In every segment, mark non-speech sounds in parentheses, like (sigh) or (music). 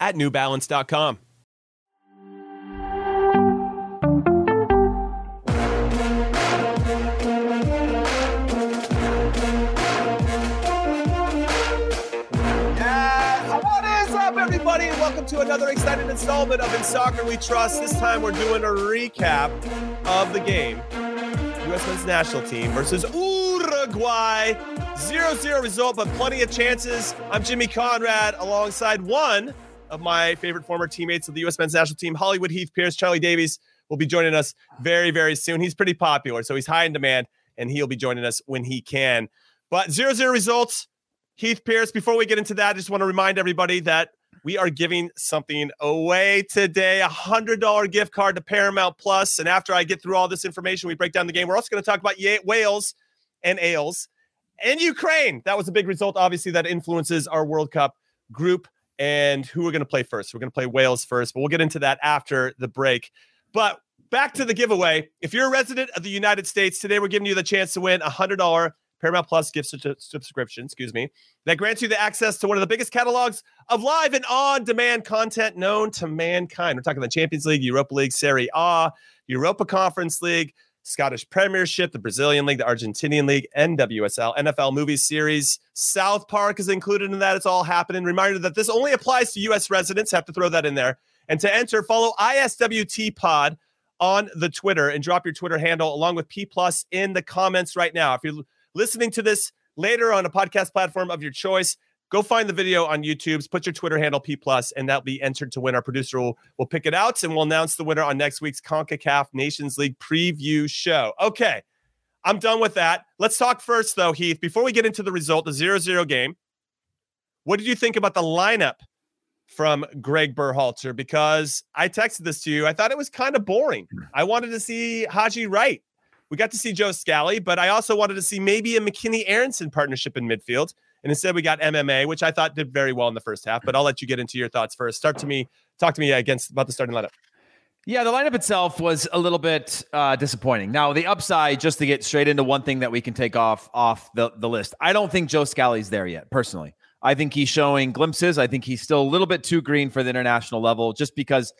at newbalance.com. Yeah, what is up, everybody? Welcome to another exciting installment of In Soccer We Trust. This time we're doing a recap of the game. U.S. men's national team versus Uruguay. 0 0 result, but plenty of chances. I'm Jimmy Conrad alongside one of my favorite former teammates of the U.S. men's national team, Hollywood Heath Pearce. Charlie Davies will be joining us very, very soon. He's pretty popular, so he's high in demand, and he'll be joining us when he can. But 0 0 results. Heath Pearce, before we get into that, I just want to remind everybody that we are giving something away today a $100 gift card to Paramount Plus. And after I get through all this information, we break down the game. We're also going to talk about Wales and Ales and Ukraine. That was a big result, obviously, that influences our World Cup group and who we're going to play first. We're going to play Wales first, but we'll get into that after the break. But back to the giveaway. If you're a resident of the United States, today we're giving you the chance to win a $100 Paramount Plus gift subscription, excuse me, that grants you the access to one of the biggest catalogs of live and on-demand content known to mankind. We're talking the Champions League, Europa League, Serie A, Europa Conference League, Scottish Premiership, the Brazilian League, the Argentinian League, NWSL, NFL movie series. South Park is included in that. It's all happening. Reminder that this only applies to U.S. residents. Have to throw that in there. And to enter, follow ISWT Pod on the Twitter and drop your Twitter handle along with P Plus in the comments right now. If you're listening to this later on a podcast platform of your choice, go find the video on YouTube's, put your Twitter handle P plus, and that'll be entered to win. Our producer will, will pick it out and we'll announce the winner on next week's CONCACAF Nations League preview show. Okay. I'm done with that. Let's talk first, though, Heath. Before we get into the result, the 0 0 game, what did you think about the lineup from Greg Berhalter? Because I texted this to you. I thought it was kind of boring. I wanted to see Haji Wright. We got to see Joe Scally, but I also wanted to see maybe a McKennie Aaronson partnership in midfield. And instead, we got MMA, which I thought did very well in the first half. But I'll let you get into your thoughts first. Start to me, talk to me against about the starting lineup. Yeah, the lineup itself was a little bit uh, disappointing. Now, the upside, just to get straight into one thing that we can take off off the, the list, I don't think Joe Scally's there yet, personally. I think he's showing glimpses. I think he's still a little bit too green for the international level, just because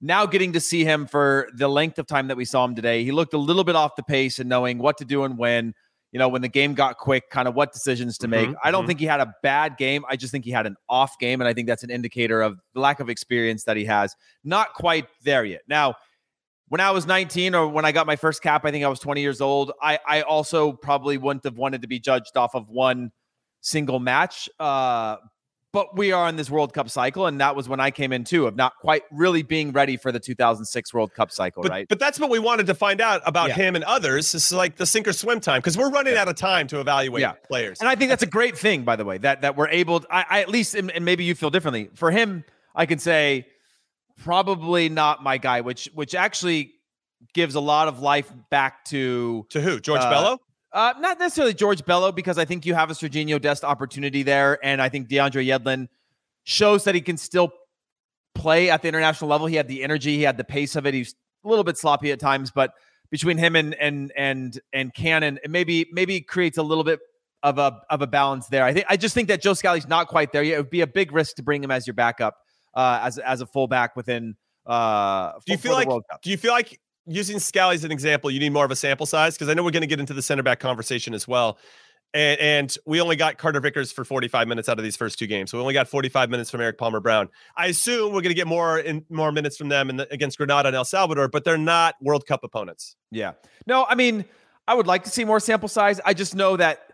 now getting to see him for the length of time that we saw him today, he looked a little bit off the pace and knowing what to do and when you know, when the game got quick, kind of what decisions to make. Mm-hmm, I don't mm-hmm. think he had a bad game. I just think he had an off game. And I think that's an indicator of the lack of experience that he has. Not quite there yet. Now, when I was 19 or when I got my first cap, I think I was 20 years old. I, I also probably wouldn't have wanted to be judged off of one single match. Uh, but we are in this World Cup cycle, and that was when I came in too, of not quite really being ready for the 2006 World Cup cycle, but, right? But that's what we wanted to find out about yeah. him and others. It's like the sink or swim time because we're running yeah. out of time to evaluate yeah. players. And I think that's a great thing, by the way, that that we're able. To, I, I at least, and, and maybe you feel differently. For him, I can say probably not my guy, which which actually gives a lot of life back to to who George uh, Bello. Uh, not necessarily George Bello, because I think you have a Serginho Dest opportunity there. And I think DeAndre Yedlin shows that he can still play at the international level. He had the energy, he had the pace of it. He's a little bit sloppy at times, but between him and and and and Cannon, it maybe maybe creates a little bit of a of a balance there. I think I just think that Joe Scally's not quite there yet. It would be a big risk to bring him as your backup uh, as as a fullback within. Uh, do you feel like? Do you feel like using Scally as an example, you need more of a sample size because I know we're going to get into the center back conversation as well. And, and, we only got Carter Vickers for 45 minutes out of these first two games. So we only got 45 minutes from Erik Palmer Brown. I assume we're going to get more in more minutes from them the, against Grenada and El Salvador, but they're not World Cup opponents. Yeah. No, I mean, I would like to see more sample size. I just know that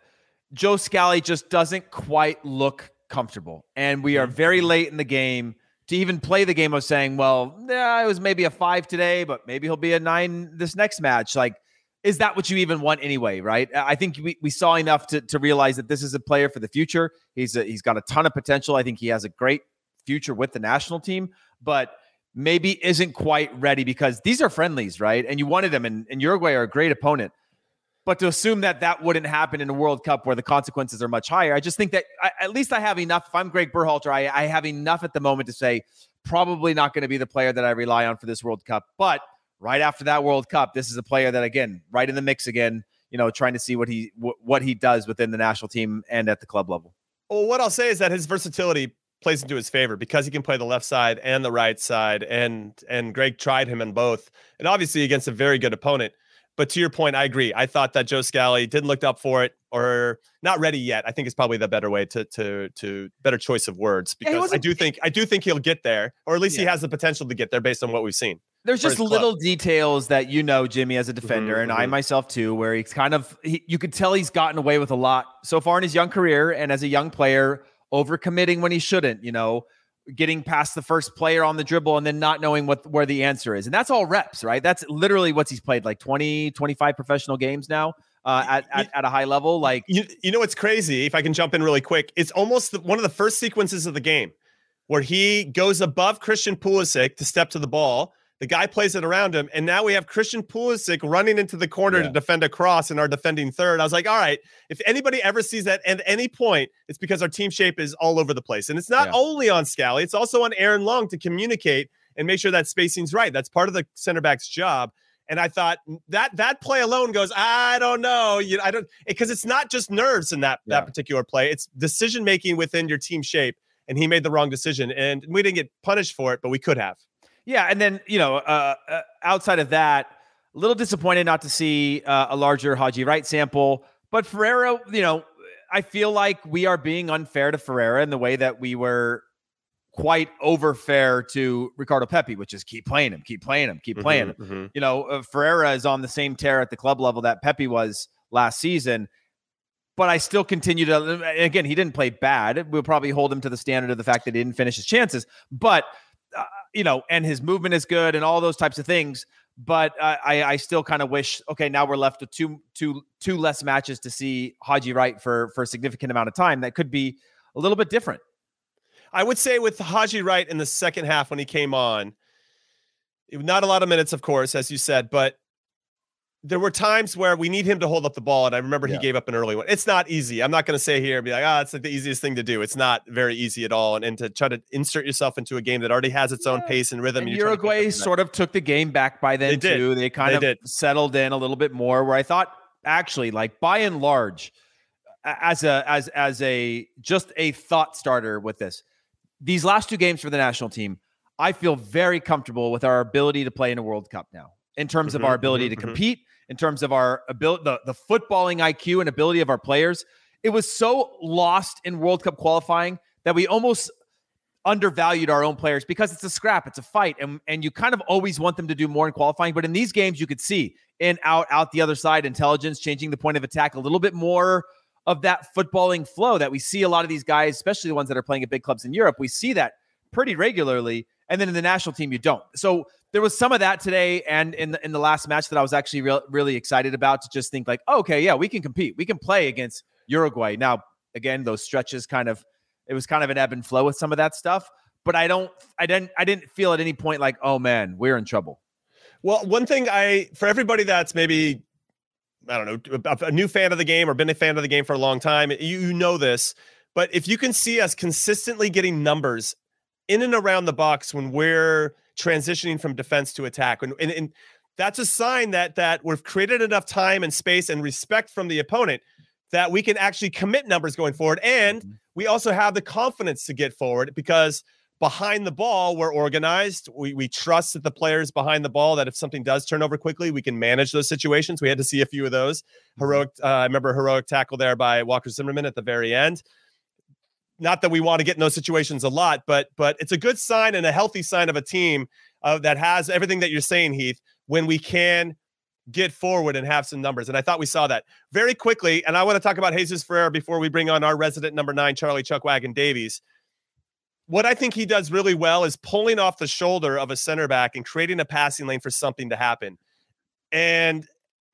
Joe Scally just doesn't quite look comfortable. And we are mm-hmm. very late in the game to even play the game of saying, well, yeah, it was maybe a five today, but maybe he'll be a nine this next match. Like, is that what you even want anyway? Right. I think we, we saw enough to, to realize that this is a player for the future. He's a, he's got a ton of potential. I think he has a great future with the national team, but maybe isn't quite ready because these are friendlies, right? And you wanted them, and, and Uruguay are a great opponent. But to assume that that wouldn't happen in a World Cup where the consequences are much higher, I just think that I, at least I have enough. If I'm Greg Berhalter, I, I have enough at the moment to say probably not going to be the player that I rely on for this World Cup. But right after that World Cup, this is a player that again, right in the mix again. You know, trying to see what he what he does within the national team and at the club level. Well, what I'll say is that his versatility plays into his favor because he can play the left side and the right side, and and Greg tried him in both, and obviously against a very good opponent. But to your point, I agree. I thought that Joe Scally didn't look up for it or not ready yet. I think is probably the better way to to to better choice of words because I do think I do think he'll get there, or at least yeah. he has the potential to get there based on what we've seen. There's just little details that you know Jimmy as a defender, mm-hmm, and mm-hmm. I myself too, where he's kind of he, you could tell he's gotten away with a lot so far in his young career, and as a young player, overcommitting when he shouldn't. You know, getting past the first player on the dribble and then not knowing what where the answer is. And that's all reps, right? That's literally what he's played like 20, 25 professional games now. Uh, at, at, at, a high level, like you, you know, it's crazy. If I can jump in really quick, it's almost the, one of the first sequences of the game where he goes above Christian Pulisic to step to the ball, the guy plays it around him, and now we have Christian Pulisic running into the corner yeah. to defend a cross and our defending third. I was like, all right, if anybody ever sees that at any point, it's because our team shape is all over the place. And it's not yeah. only on Scally, it's also on Aaron Long to communicate and make sure that spacing's right. That's part of the center back's job. And I thought that that play alone goes, I don't know, you I don't because it's not just nerves in that yeah. that particular play. It's decision making within your team shape. And he made the wrong decision, and we didn't get punished for it, but we could have. Yeah, and then you know, uh, uh, outside of that, a little disappointed not to see uh, a larger Haji Wright sample. But Ferreira, you know, I feel like we are being unfair to Ferreira in the way that we were quite over fair to Ricardo Pepi, which is keep playing him, keep playing him, keep mm-hmm, playing him. Mm-hmm. You know, uh, Ferreira is on the same tear at the club level that Pepi was last season. But I still continue to. Again, he didn't play bad. We'll probably hold him to the standard of the fact that he didn't finish his chances. But uh, you know, and his movement is good and all those types of things. But uh, I, I still kind of wish. Okay, now we're left with two, two, two less matches to see Haji Wright for for a significant amount of time. That could be a little bit different. I would say with Haji Wright in the second half when he came on, not a lot of minutes, of course, as you said, but there were times where we need him to hold up the ball, and I remember yeah. he gave up an early one. It's not easy. I'm not going to say here and be like, ah, oh, it's like the easiest thing to do. It's not very easy at all, and, and to try to insert yourself into a game that already has its own pace and rhythm. And, and Uruguay sort of took the game back by then they too. They kind they of did. settled in a little bit more. Where I thought, actually, like by and large, as a as as a just a thought starter with this, these last two games for the national team, I feel very comfortable with our ability to play in a World Cup now in terms mm-hmm, of our ability mm-hmm, to mm-hmm. compete in terms of our ability, the, the footballing IQ and ability of our players. It was so lost in World Cup qualifying that we almost undervalued our own players because it's a scrap, it's a fight, and and you kind of always want them to do more in qualifying. But in these games, you could see in, out, out the other side, intelligence, changing the point of attack, a little bit more of that footballing flow that we see a lot of these guys, especially the ones that are playing at big clubs in Europe. We see that pretty regularly, and then in the national team, you don't. So there was some of that today and in the, in the last match that I was actually re- really excited about to just think like, oh, okay, yeah, we can compete. We can play against Uruguay. Now, again, those stretches kind of it was kind of an ebb and flow with some of that stuff, but I don't I didn't I didn't feel at any point like, oh man, we're in trouble. Well, one thing I for everybody that's maybe I don't know, a new fan of the game or been a fan of the game for a long time, you, you know this, but if you can see us consistently getting numbers in and around the box when we're transitioning from defense to attack. And, and, and that's a sign that that we've created enough time and space and respect from the opponent that we can actually commit numbers going forward. And mm-hmm. we also have the confidence to get forward because behind the ball, we're organized. We we trust that the players behind the ball that if something does turn over quickly, we can manage those situations. We had to see a few of those Mm-hmm. heroic. Uh, I remember heroic tackle there by Walker Zimmerman at the very end. Not that we want to get in those situations a lot, but but it's a good sign and a healthy sign of a team uh, that has everything that you're saying, Heath. When we can get forward and have some numbers, and I thought we saw that very quickly. And I want to talk about Jesus Ferreira before we bring on our resident number nine, Charlie Chuckwagon Davies what I think he does really well is pulling off the shoulder of a center back and creating a passing lane for something to happen. And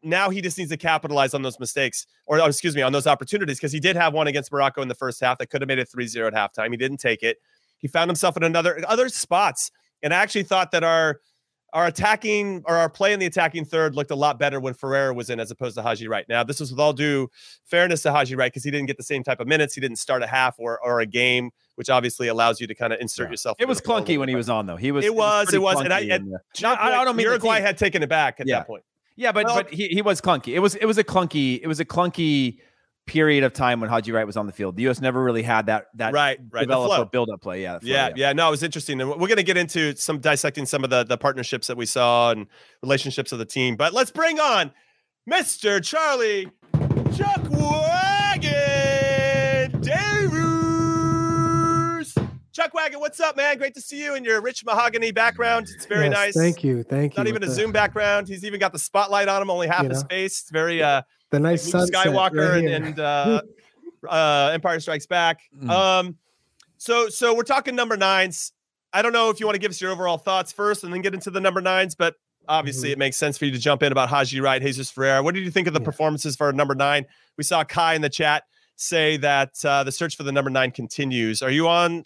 now he just needs to capitalize on those mistakes, or oh, excuse me, on those opportunities, because he did have one against Morocco in the first half that could have made it 3-0 at halftime. He didn't take it. He found himself in another other spots. And I actually thought that our our attacking or our play in the attacking third looked a lot better when Ferreira was in as opposed to Haji Wright. Now, this is with all due fairness to Haji Wright because he didn't get the same type of minutes. He didn't start a half or, or a game, which obviously allows you to kind of insert Yeah. yourself. It was the flow a clunky when he was on, though. He was. It was, pretty it was, and I- and- the- To No, your I, I don't mean Uruguay had taken it back at Yeah. that point. Yeah, but Well- but he, he was clunky. It was it was a clunky it was a clunky period of time when Haji Wright was on the field. The U.S. never really had that that Right, right. Develop build up play. Yeah, flow, Yeah, yeah, no, it was interesting, and we're going to get into some dissecting some of the the partnerships that we saw and relationships of the team. But let's bring on Mr. Charlie Chuck Chuck Wagon, what's up, man? Great to see you in your rich mahogany background. It's very Yes, nice. Thank you. Thank you. Not even a the, Zoom background. He's even got the spotlight on him, only half You his know. face. It's very uh The nice Luke sunset Skywalker right and, and uh, (laughs) uh, Empire Strikes Back. Mm. Um, so so we're talking number nines. I don't know if you want to give us your overall thoughts first and then get into the number nines, but obviously Mhm. it makes sense for you to jump in about Haji Wright, Jesus Ferreira. What did you think of the Yeah. performances for number nine? We saw Kai in the chat say that uh, the search for the number nine continues. Are you on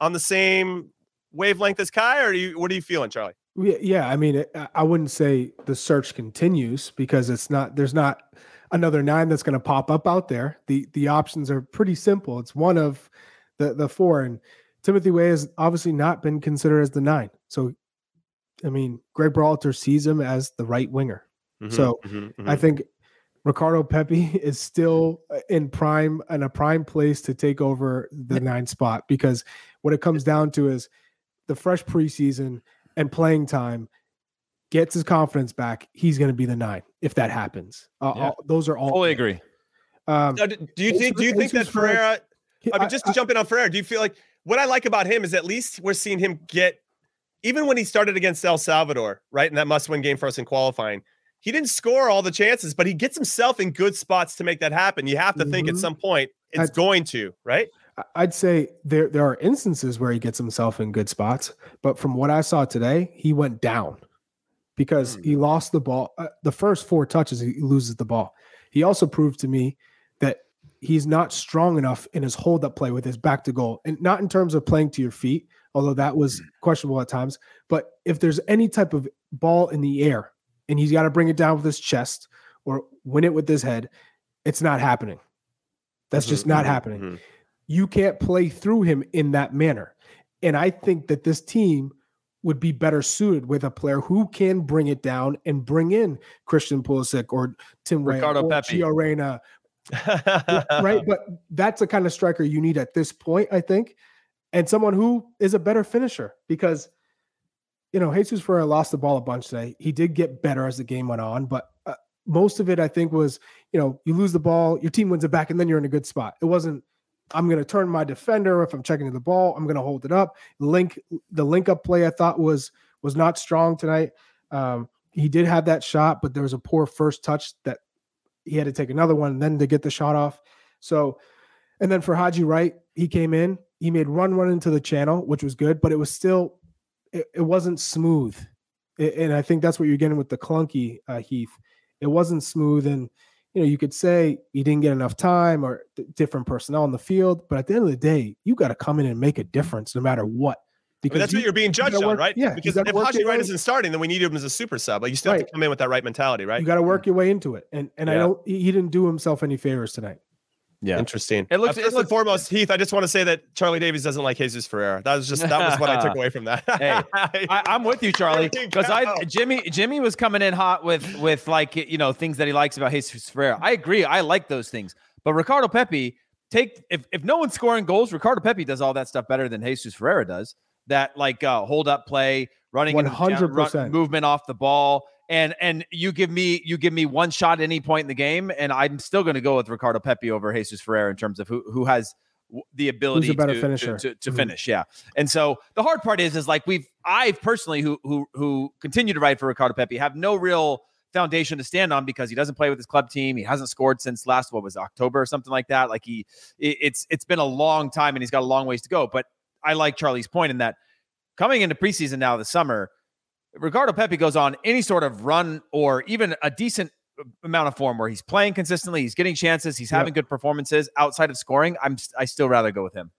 on the same wavelength as Kai, or you what are you feeling, Charlie? Yeah. I mean, I- wouldn't say the search continues because it's not. There's not another nine that's going to pop up out there. the The options are pretty simple. It's one of the the four, and Timothy Weah has obviously not been considered as the nine. So, I mean, Greg Berhalter sees him as the right winger. So, Mhm, mhm, I think Ricardo Pepi (laughs) is still uh, in prime in a prime place to take over the nine spot because what it comes down to is the fresh preseason and playing time gets his confidence back. He's going to be the nine if that happens. Uh, Yeah. all- those are all. Fully agree. Um, Now, do do you think do you think that Ferreira- Ferreira I mean, just to jump in on Ferrer, do you feel like what I like about him is at least we're seeing him get, even when he started against El Salvador, right, in that must-win game for us in qualifying, he didn't score all the chances, but he gets himself in good spots to make that happen. You have to think at Mhm. some point it's That's- going to, right? I'd say there there are instances where he gets himself in good spots, but from what I saw today, he went down because Hmm. he lost the ball. Uh, the first four touches, he loses the ball. He also proved to me that he's not strong enough in his hold up play with his back to goal, and not in terms of playing to your feet, although that was Hmm. questionable at times. But if there's any type of ball in the air and he's got to bring it down with his chest or win it with his head, it's not happening. That's just Mhm, not mhm, happening mhm. You can't play through him in that manner. And I think that this team would be better suited with a player who can bring it down and bring in Christian Pulisic or Tim Ray or. Gio Reyna, (laughs) right? But that's the kind of striker you need at this point, I think, and someone who is a better finisher because you know Jesus Ferreira lost the ball a bunch today. He did get better as the game went on, but uh, most of it I think was you know you lose the ball, your team wins it back, and then you're in a good spot. It wasn't. I'm going to turn my defender if I'm checking the ball. I'm going to hold it up. Link the link up play I thought was was not strong tonight. Um, he did have that shot, but there was a poor first touch that he had to take another one then to get the shot off. So, and then for Haji Wright, he came in, he made run run into the channel, which was good, but it was still, it, it wasn't smooth. A- and I think that's what you're getting with the clunky uh, Heath. It wasn't smooth. And, you know, you could say he didn't get enough time or th- different personnel in the field, but at the end of the day, you got to come in and make a difference no matter what. I mean, that's you- what you're being judged gotta on, work- right? yeah, Because if Haji Wright isn't starting, then we need him as a super sub. Like you still have to come in with that right mentality, right? You got to work your way into it. And and I don't he he didn't do himself any favors tonight. Yeah. Interesting. It looks- Uh, it first looks- and foremost, Heath. I just want to say that Charlie Davies doesn't like Jesus Ferreira. That was just that was what I took (laughs) away from that. Hey, I, (laughs) I'm with you, Charlie, because I. Jimmy Jimmy was coming in hot with with like you know things that he likes about Jesus Ferreira. I agree, I like those things, but Ricardo Pepi take if if no one's scoring goals, Ricardo Pepi does all that stuff better than Jesus Ferreira does. that like uh, hold up play, running 100% movement off the ball. And and you give me you give me one shot at any point in the game, and I'm still going to go with Ricardo Pepi over Jesus Ferreira in terms of who who has the ability Who's a better to, finisher. to, to, to Mhm. finish. Yeah. And so the hard part is, is like we've, I've personally, who, who, who continue to write for Ricardo Pepi, have no real foundation to stand on because he doesn't play with his club team. He hasn't scored since last, what was October or something like that. Like he, it, it's, it's been a long time and he's got a long ways to go. But I like Charlie's point in that coming into preseason now this summer, Ricardo Pepi goes on any sort of run or even a decent amount of form where he's playing consistently, he's getting chances, he's having good performances outside of scoring. I'm I still rather go with him.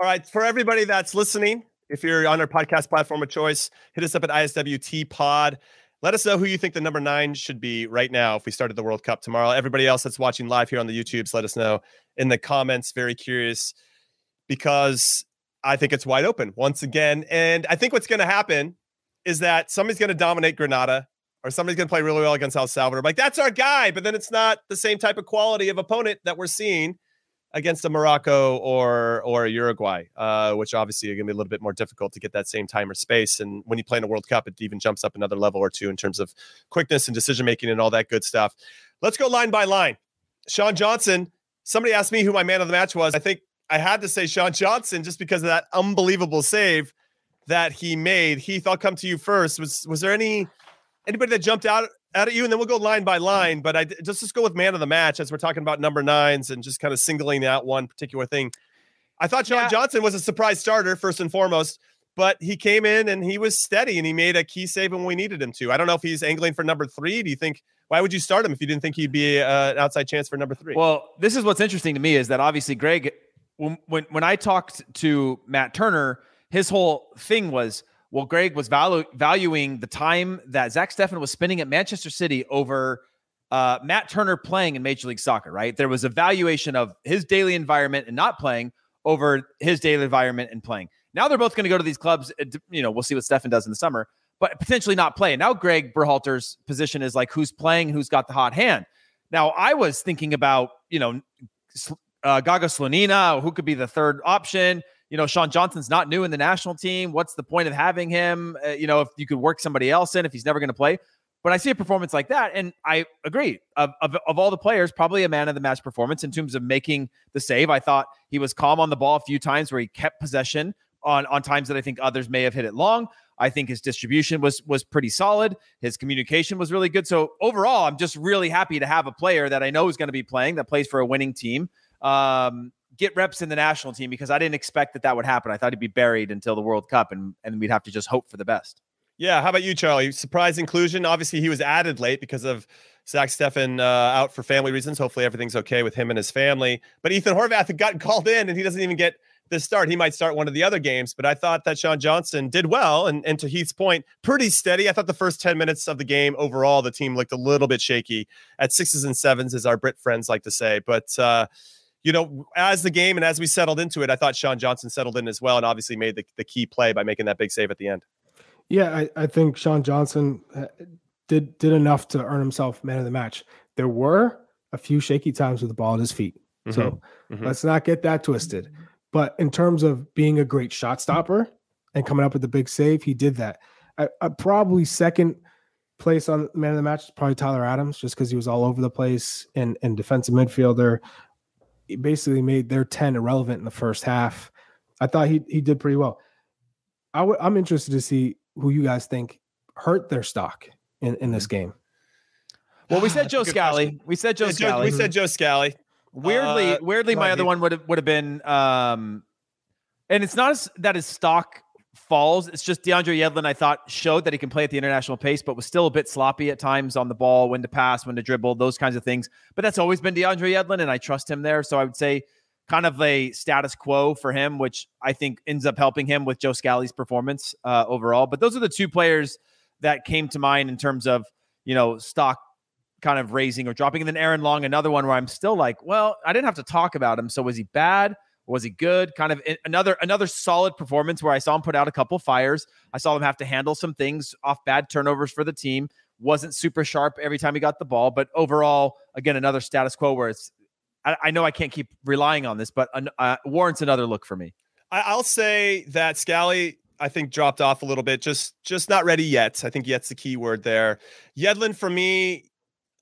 All right, for everybody that's listening, if you're on our podcast platform of choice, hit us up at ISWT Pod. Let us know who you think the number nine should be right now if we started the World Cup tomorrow. Everybody else that's watching live here on the YouTubes, let us know in the comments. Very curious because I think it's wide open once again. And I think what's going to happen is that somebody's going to dominate Grenada or somebody's going to play really well against El Salvador. Like, that's our guy. But then it's not the same type of quality of opponent that we're seeing against a Morocco or or a Uruguay, uh, which obviously are going to be a little bit more difficult to get that same time or space. And when you play in a World Cup, it even jumps up another level or two in terms of quickness and decision making and all that good stuff. Let's go line by line. Sean Johnson. Somebody asked me who my man of the match was. I think I had to say Sean Johnson just because of that unbelievable save that he made. Heath, I'll come to you first. Was was there any anybody that jumped out out at you, and then we'll go line by line. But I just just go with man of the match as we're talking about number nines and just kind of singling out one particular thing. I thought Sean Yeah. Johnson was a surprise starter first and foremost, but he came in and he was steady and he made a key save when we needed him to. I don't know if he's angling for number three. Do you think? Why would you start him if you didn't think he'd be uh, an outside chance for number three? Well, this is what's interesting to me is that obviously Greg, when when, when I talked to Matt Turner, his whole thing was, well, Greg was valu- valuing the time that Zach Steffen was spending at Manchester City over uh, Matt Turner playing in Major League Soccer. Right? There was a valuation of his daily environment and not playing over his daily environment and playing. Now they're both going to go to these clubs. uh, You know, we'll see what Steffen does in the summer, but potentially not play. Now Greg Berhalter's position is like who's playing, who's got the hot hand. Now I was thinking about you know uh, Gaga Slonina, who could be the third option. You know, Sean Johnson's not new in the national team. What's the point of having him? Uh, you know, if you could work somebody else in if he's never going to play. But I see a performance like that, and I agree. Of, of, of all the players, probably a man of the match performance in terms of making the save. I thought he was calm on the ball a few times where he kept possession on on times that I think others may have hit it long. I think his distribution was was pretty solid. His communication was really good. So overall, I'm just really happy to have a player that I know is going to be playing that plays for a winning team. Um, get reps in the national team because I didn't expect that that would happen. I thought he'd be buried until the World Cup, and and we'd have to just hope for the best. Yeah. How about you, Charlie? Surprise inclusion. Obviously, he was added late because of Zach Steffen uh, out for family reasons. Hopefully, everything's okay with him and his family. But Ethan Horvath had gotten called in, and he doesn't even get the start. He might start one of the other games. But I thought that Sean Johnson did well, and, and to Heath's point, pretty steady. I thought the first ten minutes of the game overall, the team looked a little bit shaky at sixes and sevens, as our Brit friends like to say. But uh, you know, as the game and as we settled into it, I thought Sean Johnson settled in as well, and obviously made the, the key play by making that big save at the end. Yeah, I, I think Sean Johnson uh, did did enough to earn himself man of the match. There were a few shaky times with the ball at his feet, so Mhm. let's not get that twisted. But in terms of being a great shot stopper and coming up with the big save, he did that. I, I probably second place on man of the match is probably Tyler Adams, just because he was all over the place and and defensive midfielder. He basically made their ten irrelevant in the first half. I thought he he did pretty well. I w- I'm interested to see who you guys think hurt their stock in, in this game. Well, we said Joe good Scally. question. We said Joe Yeah, Scally. we said Joe Scally. Weirdly, Uh, weirdly, my other one would have would have been, um, and it's not as, that his stock falls. It's just DeAndre Yedlin. I thought showed that he can play at the international pace, but was still a bit sloppy at times on the ball, when to pass, when to dribble, those kinds of things. But that's always been DeAndre Yedlin, and I trust him there. So I would say kind of a status quo for him, which I think ends up helping him with Joe Scally's performance uh, overall. But those are the two players that came to mind in terms of you know stock kind of raising or dropping. And then Aaron Long, another one where I'm still like, well, I didn't have to talk about him. So was he bad? Was he good? Kind of another another solid performance where I saw him put out a couple fires. I saw him have to handle some things off bad turnovers for the team. Wasn't super sharp every time he got the ball, but overall, again, another status quo where it's. I, I know I can't keep relying on this, but uh, warrants another look for me. I'll say that Scally I think dropped off a little bit. Just just not ready yet. I think yet's the key word there. Yedlin for me,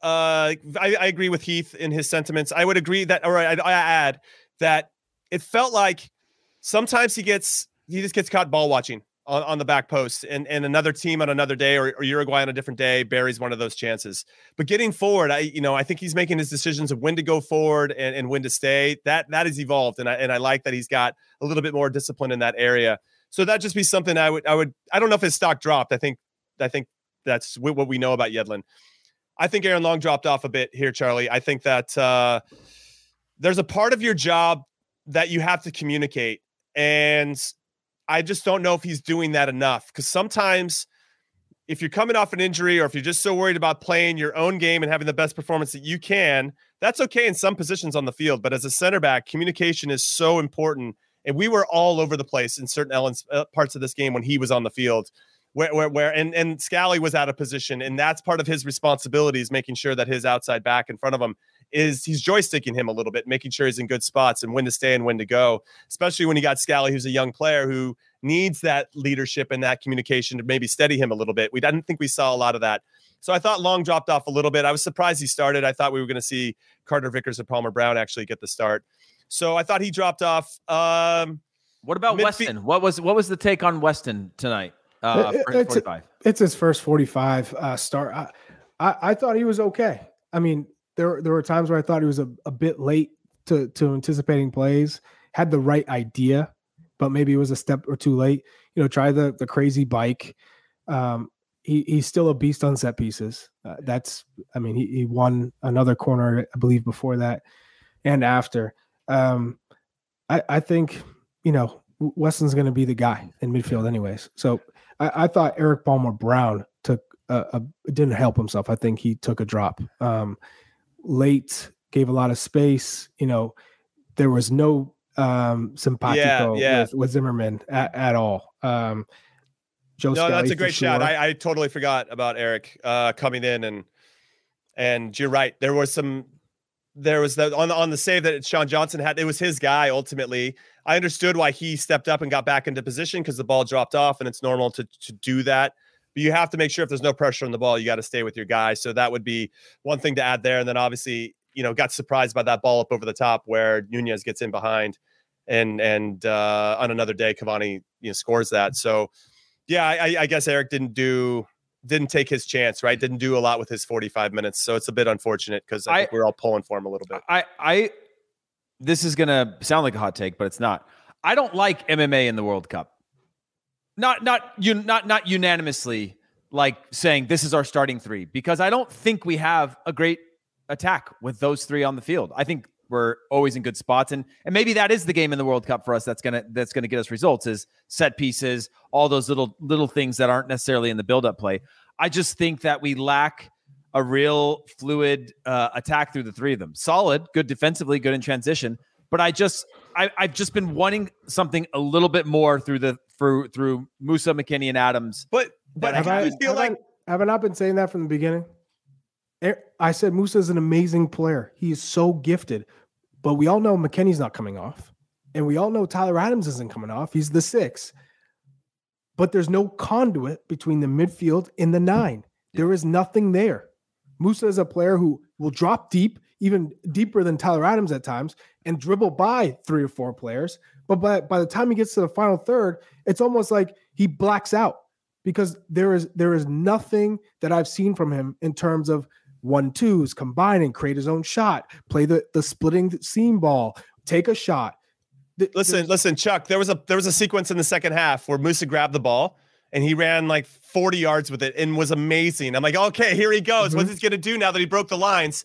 uh, I, I agree with Heath in his sentiments. I would agree that, or I, I add that it felt like sometimes he gets he just gets caught ball watching on, on the back post and, and another team on another day or, or Uruguay on a different day buries one of those chances. But getting forward, I you know, I think he's making his decisions of when to go forward and, and when to stay. That that has evolved. And I and I like that he's got a little bit more discipline in that area. So that just be something I would I would I don't know if his stock dropped. I think I think that's what we know about Yedlin. I think Aaron Long dropped off a bit here, Charlie. I think that uh, there's a part of your job that you have to communicate. And I just don't know if he's doing that enough because sometimes if you're coming off an injury or if you're just so worried about playing your own game and having the best performance that you can, that's okay in some positions on the field. But as a center back, communication is so important. And we were all over the place in certain elements, uh, parts of this game when he was on the field where, where, where and, and Scally was out of position. And that's part of his responsibilities, making sure that his outside back in front of him is he's joysticking him a little bit, making sure he's in good spots and when to stay and when to go, especially when you got Scally, who's a young player who needs that leadership and that communication to maybe steady him a little bit. We didn't think we saw a lot of that. So I thought Long dropped off a little bit. I was surprised he started. I thought we were going to see Carter Vickers and Palmer Brown actually get the start. So I thought he dropped off. Um, what about midfield- Weston? What was what was the take on Weston tonight? Uh, it's, it's, his first 45 uh, start. I, I, I, thought he was okay. I mean, there there were times where I thought he was a, a bit late to to anticipating plays. Had the right idea, but maybe it was a step or two late. You know, try the the crazy bike. Um, he he's still a beast on set pieces. Uh, that's I mean, he, he won another corner, I believe, before that and after. Um, I I think you know Weston's going to be the guy in midfield, anyways. So I, I thought Erik Palmer Brown took a, a, didn't help himself. I think he took a drop um, late, gave a lot of space. You know, there was no um, simpatico yeah, yeah. With, with, Zimmerman at, at all. Um, Joe no, Scally that's a great shot. I, I, totally forgot about Erik uh, coming in and and you're right. There was some there was the on the on the save that Sean Johnson had. It was his guy ultimately. I understood why he stepped up and got back into position because the ball dropped off, and it's normal to to do that. But you have to make sure if there's no pressure on the ball, you got to stay with your guy. So that would be one thing to add there. And then obviously, you know, got surprised by that ball up over the top where Nunez gets in behind, and and uh, on another day, Cavani you know scores that. So yeah, I, I guess Erik didn't do didn't take his chance, right? Didn't do a lot with his 45 minutes. So it's a bit unfortunate because I, I think we're all pulling for him a little bit. I I this is gonna sound like a hot take, but it's not. I don't like MMA in the World Cup. Not not you not not unanimously like saying this is our starting three because I don't think we have a great attack with those three on the field. I think we're always in good spots and and maybe that is the game in the World Cup for us that's going to that's going to get us results is set pieces, all those little little things that aren't necessarily in the build up play. I just think that we lack a real fluid uh, attack through the three of them. Solid, good defensively, good in transition. But I just, I, have just been wanting something a little bit more through the through through Musah, McKennie, and Adams. But but have I, feel have like I, have I not been saying that from the beginning? I said Musah is an amazing player. He is so gifted, but we all know McKennie's not coming off, and we all know Tyler Adams isn't coming off. He's the six, but there's no conduit between the midfield and the nine. There is nothing there. Musah is a player who will drop deep, even deeper than Tyler Adams at times, and dribble by three or four players. But by, by the time he gets to the final third, it's almost like he blacks out because there is there is nothing that I've seen from him in terms of one twos, combine and create his own shot, play the the splitting seam ball, take a shot. Listen, listen, Chuck. There was a there was a sequence in the second half where Musah grabbed the ball and he ran like 40 yards with it and was amazing. I'm like, okay, here he goes. Mm-hmm. What's he gonna do now that he broke the lines?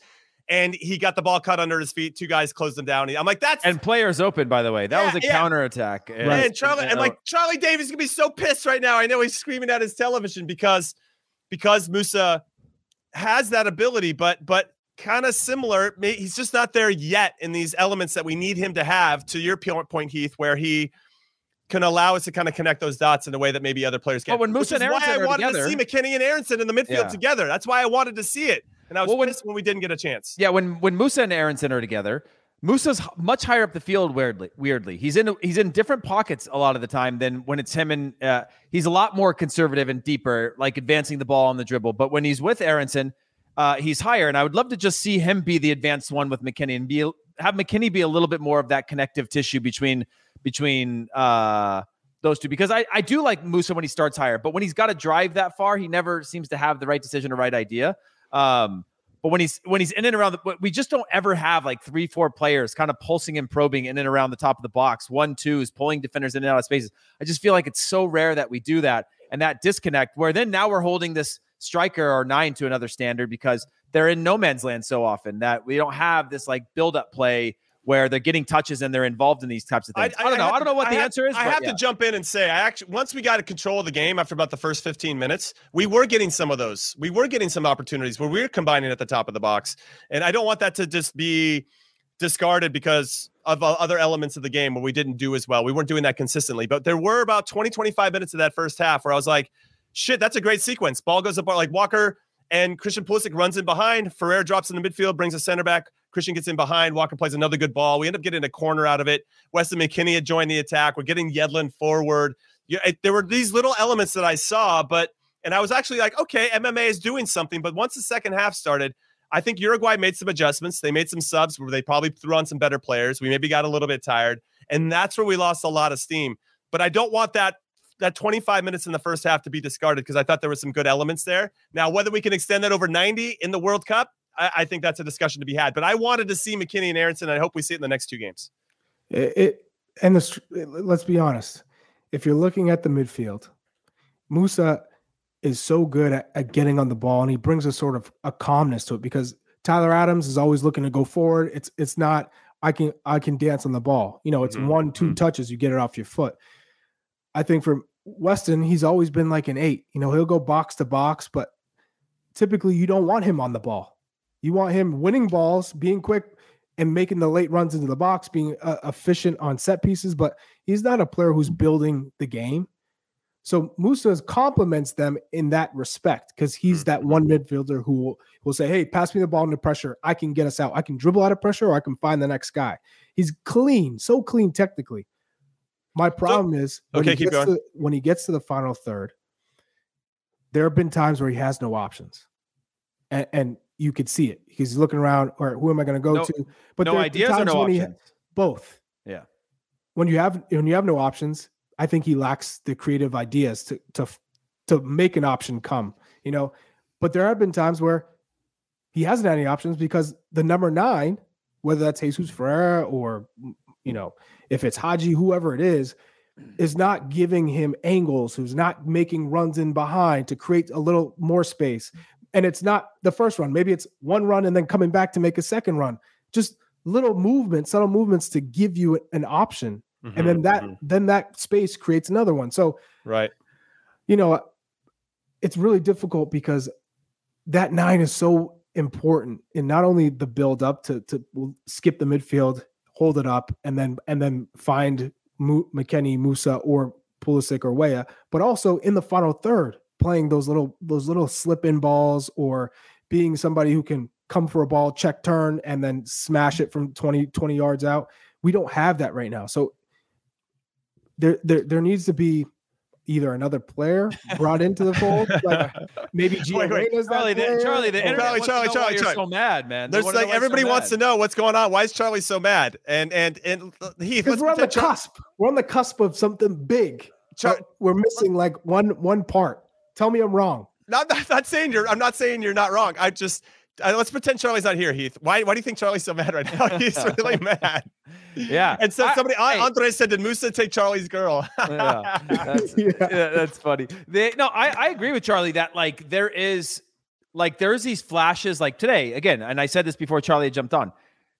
And he got the ball cut under his feet. Two guys closed him down. I'm like, that's and players open, by the way. That yeah, was a yeah. counter attack. And, and Charlie, and, and like Charlie Davies is gonna be so pissed right now. I know he's screaming at his television because because Musah has that ability, but but kind of similar. He's just not there yet in these elements that we need him to have. To your point, Heath, where he can allow us to kind of connect those dots in a way that maybe other players can't. Well, when Musah and Aaronson why I wanted together, to see McKennie and Aaronson in the midfield yeah. together. That's why I wanted to see it, and I was well, when, when we didn't get a chance. Yeah, when when Musah and Aaronson are together, Musah's much higher up the field. Weirdly, weirdly, he's in he's in different pockets a lot of the time than when it's him and uh, he's a lot more conservative and deeper, like advancing the ball on the dribble. But when he's with Aaronson, uh, he's higher, and I would love to just see him be the advanced one with McKennie and be have McKennie be a little bit more of that connective tissue between between uh, those two because I, I do like Musah when he starts higher, but when he's got to drive that far, he never seems to have the right decision or right idea. Um, but when he's when he's in and around the, we just don't ever have like three, four players kind of pulsing and probing in and around the top of the box. One, two is pulling defenders in and out of spaces. I just feel like it's so rare that we do that and that disconnect. Where then now we're holding this striker or nine to another standard because they're in no man's land so often that we don't have this like build up play where they're getting touches and they're involved in these types of things. I, I, I don't know. I don't know what the have, answer is. I have yeah. to jump in and say, I actually once we got a control of the game after about the first 15 minutes, we were getting some of those. We were getting some opportunities where we were combining at the top of the box, and I don't want that to just be discarded because of uh, other elements of the game where we didn't do as well. We weren't doing that consistently, but there were about 20, 25 minutes of that first half where I was like, shit, that's a great sequence. Ball goes up like Walker and Christian Pulisic runs in behind. Ferrer drops in the midfield, brings a center back. Christian gets in behind. Walker plays another good ball. We end up getting a corner out of it. Weston McKennie had joined the attack. We're getting Yedlin forward. Yeah, it, there were these little elements that I saw, but and I was actually like, okay, MMA is doing something. But once the second half started, I think Uruguay made some adjustments. They made some subs where they probably threw on some better players. We maybe got a little bit tired, and that's where we lost a lot of steam. But I don't want that that 25 minutes in the first half to be discarded because I thought there were some good elements there. Now, whether we can extend that over 90 in the World Cup, I, I, think that's a discussion to be had. But I wanted to see McKennie and Aaronson. And I hope we see it in the next two games. It, it and the, let's be honest. If you're looking at the midfield, Musah is so good at, at getting on the ball, and he brings a sort of a calmness to it because Tyler Adams is always looking to go forward. It's it's not I can I can dance on the ball. You know, it's mm-hmm. one two mm-hmm. touches, you get it off your foot. I think for Weston, he's always been like an eight. You know, he'll go box to box, but typically you don't want him on the ball. You want him winning balls, being quick, and making the late runs into the box, being uh, efficient on set pieces. But he's not a player who's building the game. So Musah complements them in that respect because he's that one midfielder who will, will say, Hey, pass me the ball under pressure. I can get us out. I can dribble out of pressure or I can find the next guy. He's clean, so clean technically. My problem so, is when, okay, he gets to, when he gets to the final third, there have been times where he has no options. And, and you could see it. Because he's looking around, or who am I going to go no, to? But no ideas or no options. He, both. Yeah. When you have when you have no options, I think he lacks the creative ideas to to to make an option come. You know, but there have been times where he hasn't had any options because the number nine, whether that's Jesus Ferreira or you know if it's Haji, whoever it is, is not giving him angles, who's not making runs in behind to create a little more space. And it's not the first run. Maybe it's one run and then coming back to make a second run. Just little movements, subtle movements to give you an option. Mm-hmm, and then that mm-hmm. then that space creates another one. So right. You know, it's really difficult because that nine is so important in not only the build up to to skip the midfield hold it up, and then and then find McKennie, Musah or Pulisic or Weah, but also in the final third, playing those little those little slip in balls or being somebody who can come for a ball, check turn, and then smash it from 20, 20 yards out. We don't have that right now. So there, there, there needs to be either another player brought into the fold, like (laughs) maybe Gio wait, wait. Charlie, the, Charlie, the Charlie, Charlie, Charlie, Charlie, so mad, man. There's like everybody so wants to know what's going on. Why is Charlie so mad? And and and uh, Heath, because we're on the cusp. We're on the cusp of something big. Char- we're missing like one one part. Tell me I'm wrong. Not, not, not saying you're. I'm not saying you're not wrong. I just uh, let's pretend Charlie's not here, Heath. Why, why do you think Charlie's so mad right now? (laughs) He's really (laughs) mad. Yeah. And so I, somebody, I, Andre said, did Musah take Charlie's girl? (laughs) yeah, that's, yeah. yeah. that's funny. They, no, I, I agree with Charlie that like there is, like there's these flashes like today again, and I said this before Charlie jumped on.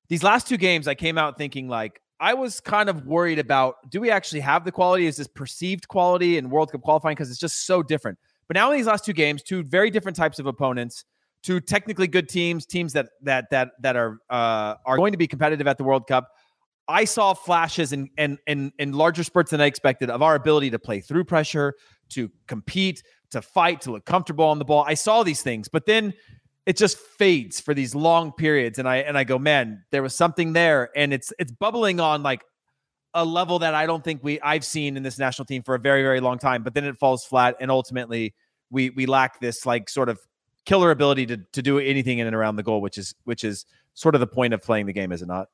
These last two games, I came out thinking like I was kind of worried about do we actually have the quality? Is this perceived quality in World Cup qualifying? Because it's just so different. But now in these last two games, two very different types of opponents two technically good teams, teams that that that that are uh, are going to be competitive at the World Cup. I saw flashes and in in, in larger spurts than I expected of our ability to play through pressure, to compete, to fight, to look comfortable on the ball. I saw these things, but then it just fades for these long periods and i and i go man there was something there and it's it's bubbling on like a level that i don't think we i've seen in this national team for a very very long time but then it falls flat and ultimately we we lack this like sort of killer ability to to do anything in and around the goal which is which is sort of the point of playing the game is it not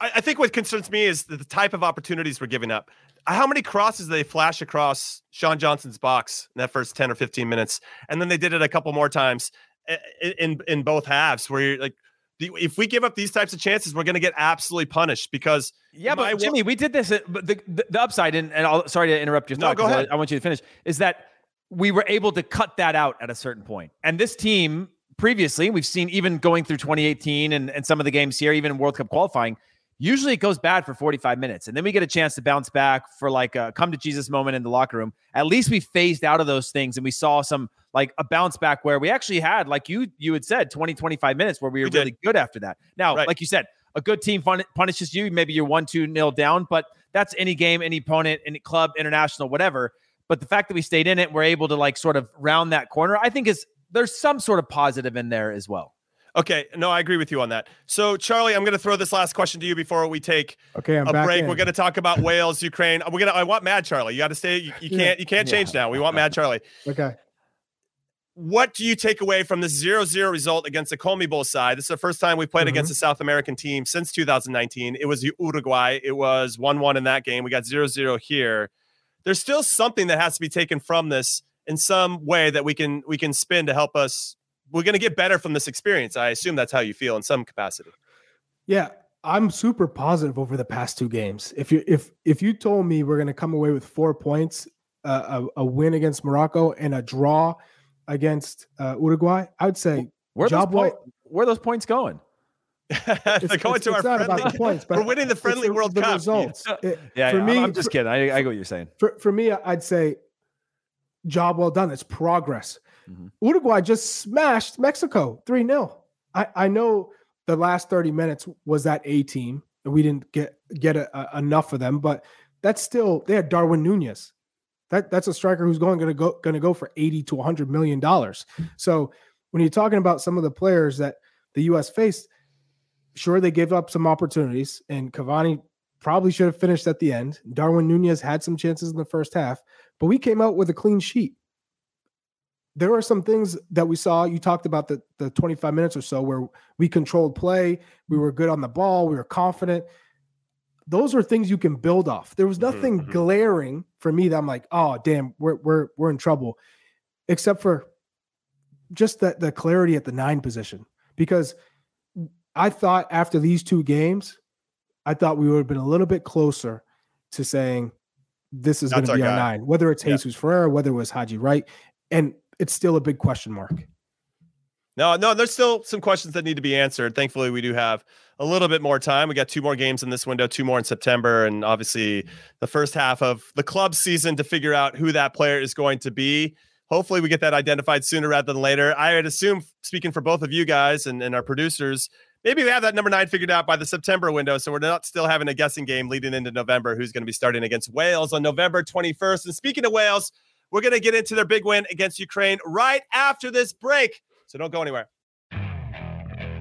I, I think what concerns me is the type of opportunities we're giving up. How many crosses they flash across Sean Johnson's box in that first 10 or 15 minutes? And then they did it a couple more times eh, in in both halves where you're like if we give up these types of chances, we're going to get absolutely punished because yeah, but Jimmy, we did this. Uh, but the, the, the upside, and, and I'll, sorry to interrupt your thought. No, go ahead. I, I, want you to finish. Is that we were able to cut that out at a certain point, and this team previously, we've seen even going through 2018 and, and some of the games here, even World Cup qualifying, usually it goes bad for 45 minutes and then we get a chance to bounce back for like a come to jesus moment in the locker room at least we phased out of those things and we saw some like a bounce back where we actually had like you you had said 20 25 minutes where we were we really good after that now right. like you said a good team fun- punishes you maybe you're one two nil down but that's any game any opponent any club international whatever but the fact that we stayed in it we're able to like sort of round that corner i think is there's some sort of positive in there as well Okay, no, I agree with you on that. So, Charlie, I'm going to throw this last question to you before we take okay, I'm a break. In. We're going to talk about (laughs) Wales, Ukraine. We're going to. I want Mad Charlie. You got to stay. You, you can't. You can't change yeah. now. We want Mad Charlie. (laughs) Okay. What do you take away from this 0-0 result against the CONMEBOL side? This is the first time we played mm-hmm. against a South American team since 2019. It was Uruguay. It was 1-1 in that game. We got 0-0 here. There's still something that has to be taken from this in some way that we can we can spin to help us we're going to get better from this experience. I assume that's how you feel in some capacity. Yeah, I'm super positive over the past two games. If you if if you told me we're going to come away with four points, uh, a, a, win against Morocco and a draw against uh, Uruguay, I would say where job those, point, where are those points going? (laughs) They're going to our friendly. Points, (laughs) we're winning the friendly the, World the Cup. Results. It, yeah, for yeah, me, I'm just for, kidding. I, I get what you're saying. For for me, I'd say job well done. It's progress. Mm-hmm. Uruguay just smashed Mexico 3 0. I, I know the last 30 minutes was that A team, and we didn't get get a, a, enough of them, but that's still they had Darwin Nunez. That that's a striker who's going to go going to go for 80 to 100 million dollars. So when you're talking about some of the players that the US faced, sure they gave up some opportunities and Cavani probably should have finished at the end. Darwin Nunez had some chances in the first half, but we came out with a clean sheet there are some things that we saw. You talked about the the 25 minutes or so where we controlled play, we were good on the ball, we were confident. Those are things you can build off. There was mm-hmm, nothing mm-hmm. glaring for me that I'm like, oh damn, we're we're we're in trouble, except for just that the clarity at the nine position. Because I thought after these two games, I thought we would have been a little bit closer to saying this is going to be our, nine, whether it's yeah. Jesus Ferreira, whether it was Haji Wright. And it's still a big question mark. No, no, there's still some questions that need to be answered. Thankfully, we do have a little bit more time. We got two more games in this window, two more in September, and obviously the first half of the club season to figure out who that player is going to be. Hopefully, we get that identified sooner rather than later. I would assume, speaking for both of you guys and, and our producers, maybe we have that number nine figured out by the September window. So we're not still having a guessing game leading into November who's going to be starting against Wales on November 21st. And speaking of Wales, we're going to get into their big win against Ukraine right after this break. So don't go anywhere.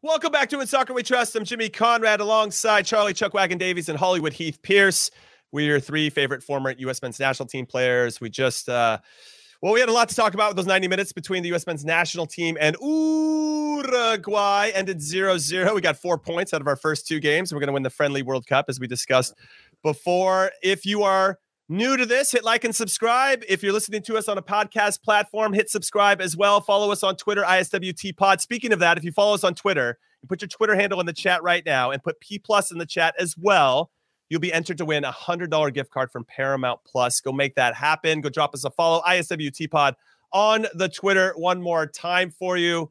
Welcome back to In Soccer We Trust. I'm Jimmy Conrad alongside Charlie Chuck Wagon Davies and Hollywood Heath Pearce. We're three favorite former U.S. men's national team players. We just, uh, well, we had a lot to talk about with those 90 minutes between the U.S. men's national team and Uruguay. Ended 0 0. We got four points out of our first two games. We're going to win the friendly World Cup, as we discussed before. If you are new to this, hit like and subscribe. If you're listening to us on a podcast platform, hit subscribe as well. Follow us on Twitter, ISWT Pod. Speaking of that, if you follow us on Twitter, put your Twitter handle in the chat right now and put P plus in the chat as well. You'll be entered to win a hundred dollar gift card from Paramount Plus. Go make that happen. Go drop us a follow. ISWT Pod on the Twitter one more time for you.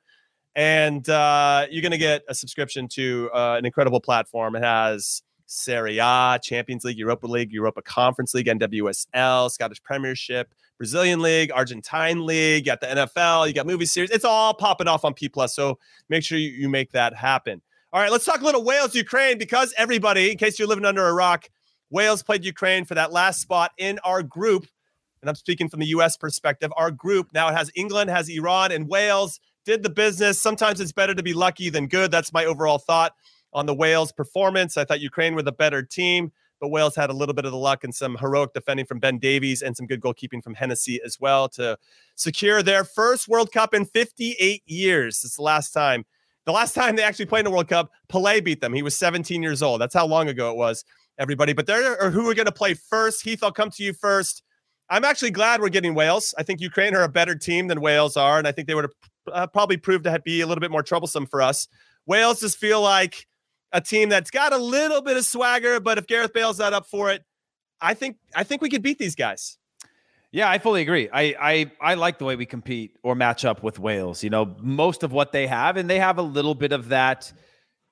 And uh, you're going to get a subscription to uh, an incredible platform. It has Serie A, Champions League, Europa League, Europa Conference League, NWSL, Scottish Premiership, Brazilian League, Argentine League, you got the NFL, you got movie series. It's all popping off on P Plus. So make sure you, you make that happen. All right, let's talk a little Wales, Ukraine, because everybody, in case you're living under a rock, Wales played Ukraine for that last spot in our group. And I'm speaking from the US perspective. Our group now it has England, has Iran, and Wales did the business. Sometimes it's better to be lucky than good. That's my overall thought on the Wales performance. I thought Ukraine were the better team, but Wales had a little bit of the luck and some heroic defending from Ben Davies and some good goalkeeping from Hennessy as well to secure their first World Cup in 58 years. It's the last time. The last time they actually played in a World Cup, Pelé beat them. He was 17 years old. That's how long ago it was, everybody. But there are who are going to play first. Heath, I'll come to you first. I'm actually glad we're getting Wales. I think Ukraine are a better team than Wales are, and I think they would have uh, probably proved to be a little bit more troublesome for us. Wales just feel like a team that's got a little bit of swagger, but if Gareth Bale's not up for it, I think I think we could beat these guys. Yeah, I fully agree. I, I I like the way we compete or match up with Wales. You know, most of what they have, and they have a little bit of that.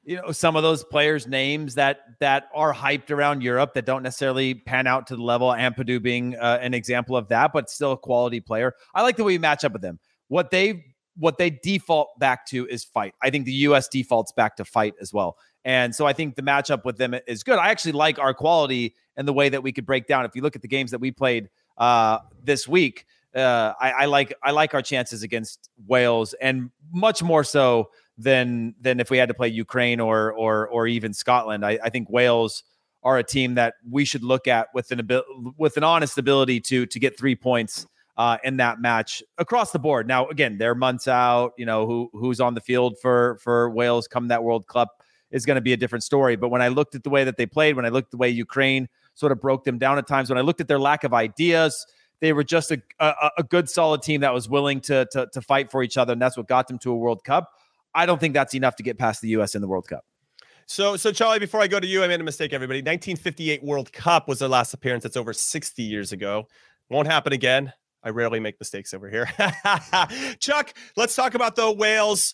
You know, some of those players' names that that are hyped around Europe that don't necessarily pan out to the level. Ampadu being uh, an example of that, but still a quality player. I like the way we match up with them. What they what they default back to is fight. I think the U.S. defaults back to fight as well. And so I think the matchup with them is good. I actually like our quality and the way that we could break down. If you look at the games that we played uh, this week, uh, I, I, like I like our chances against Wales, and much more so than than if we had to play Ukraine or or or even Scotland. I, I think Wales are a team that we should look at with an ability with an honest ability to to get three points uh, in that match across the board. Now, again, they're months out. You know who who's on the field for for Wales come that World Cup is going to be a different story. But when I looked at the way that they played, when I looked at the way Ukraine sort of broke them down at times, when I looked at their lack of ideas, they were just a, a, a good, solid team that was willing to, to, to fight for each other, and that's what got them to a World Cup. I don't think that's enough to get past the U.S. in the World Cup. So, so Charlie, before I go to you, I made a mistake. Everybody, 1958 World Cup was their last appearance. That's over 60 years ago. Won't happen again. I rarely make mistakes over here. (laughs) Chuck, let's talk about the Wales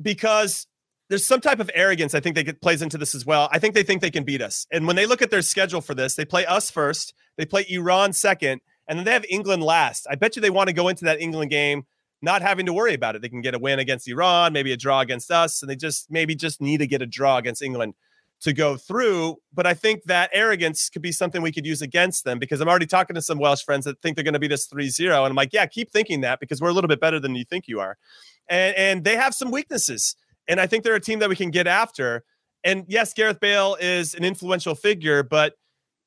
because there's some type of arrogance I think they get, plays into this as well. I think they think they can beat us. And when they look at their schedule for this, they play us first, they play Iran second, and then they have England last. I bet you they want to go into that England game not having to worry about it. They can get a win against Iran, maybe a draw against us, and they just maybe just need to get a draw against England to go through. But I think that arrogance could be something we could use against them because I'm already talking to some Welsh friends that think they're going to beat us 3 0. And I'm like, yeah, keep thinking that because we're a little bit better than you think you are. And, and they have some weaknesses. And I think they're a team that we can get after. And yes, Gareth Bale is an influential figure, but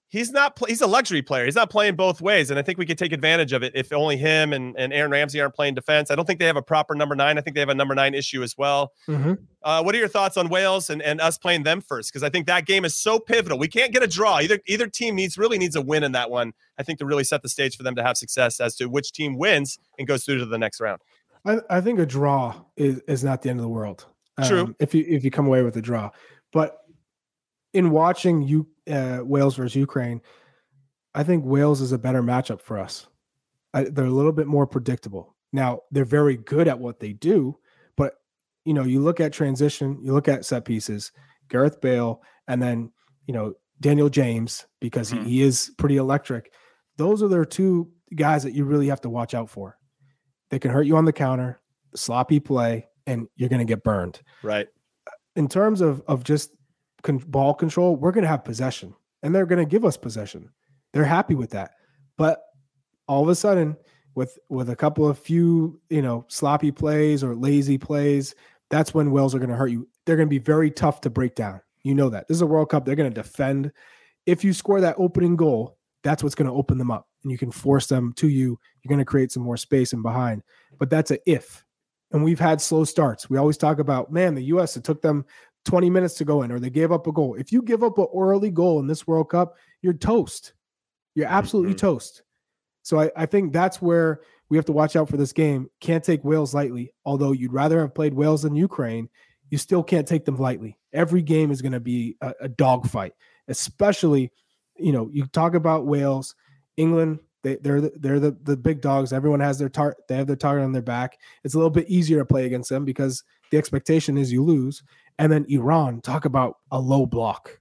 he's not he's a luxury player. He's not playing both ways. And I think we could take advantage of it if only him and, and Aaron Ramsey aren't playing defense. I don't think they have a proper number nine. I think they have a number nine issue as well. Mm-hmm. Uh, what are your thoughts on Wales and, and us playing them first? Because I think that game is so pivotal. We can't get a draw. Either either team needs really needs a win in that one. I think to really set the stage for them to have success as to which team wins and goes through to the next round. I, I think a draw is, is not the end of the world. True. Um, if you if you come away with a draw, but in watching you uh, Wales versus Ukraine, I think Wales is a better matchup for us. I, they're a little bit more predictable. Now they're very good at what they do, but you know you look at transition, you look at set pieces, Gareth Bale, and then you know Daniel James because mm-hmm. he, he is pretty electric. Those are their two guys that you really have to watch out for. They can hurt you on the counter, sloppy play, and you're going to get burned. Right. in terms of of just con- ball control, we're going to have possession, and they're going to give us possession. They're happy with that, but all of a sudden, with with a couple of few you know sloppy plays or lazy plays, that's when Wales are going to hurt you. They're going to be very tough to break down. You know that this is a World Cup. They're going to defend. If you score that opening goal, that's what's going to open them up, and you can force them to you. You're going to create some more space and behind. But that's a if and we've had slow starts. We always talk about, man, the US, it took them 20 minutes to go in, or they gave up a goal. If you give up an early goal in this World Cup, you're toast. You're absolutely mm-hmm. toast. So I, I think that's where we have to watch out for this game. Can't take Wales lightly. Although you'd rather have played Wales than Ukraine, you still can't take them lightly. Every game is going to be a, a dogfight, especially, you know, you talk about Wales, England, they, they're the, they're the, the big dogs. Everyone has their target. They have their target on their back. It's a little bit easier to play against them because the expectation is you lose. And then Iran, talk about a low block.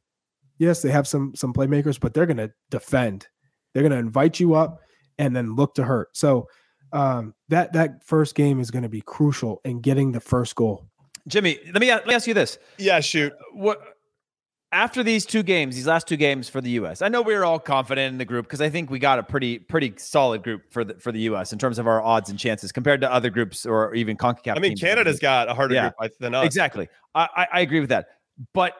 Yes, they have some some playmakers, but they're going to defend. They're going to invite you up and then look to hurt. So um, that that first game is going to be crucial in getting the first goal. Jimmy, let me, let me ask you this. Yeah, shoot. What after these two games, these last two games for the U.S., I know we were all confident in the group because I think we got a pretty pretty solid group for the for the U.S. in terms of our odds and chances compared to other groups or even Concacaf. I mean, Canada's got a harder yeah, group than us. Exactly, I, I, I agree with that. But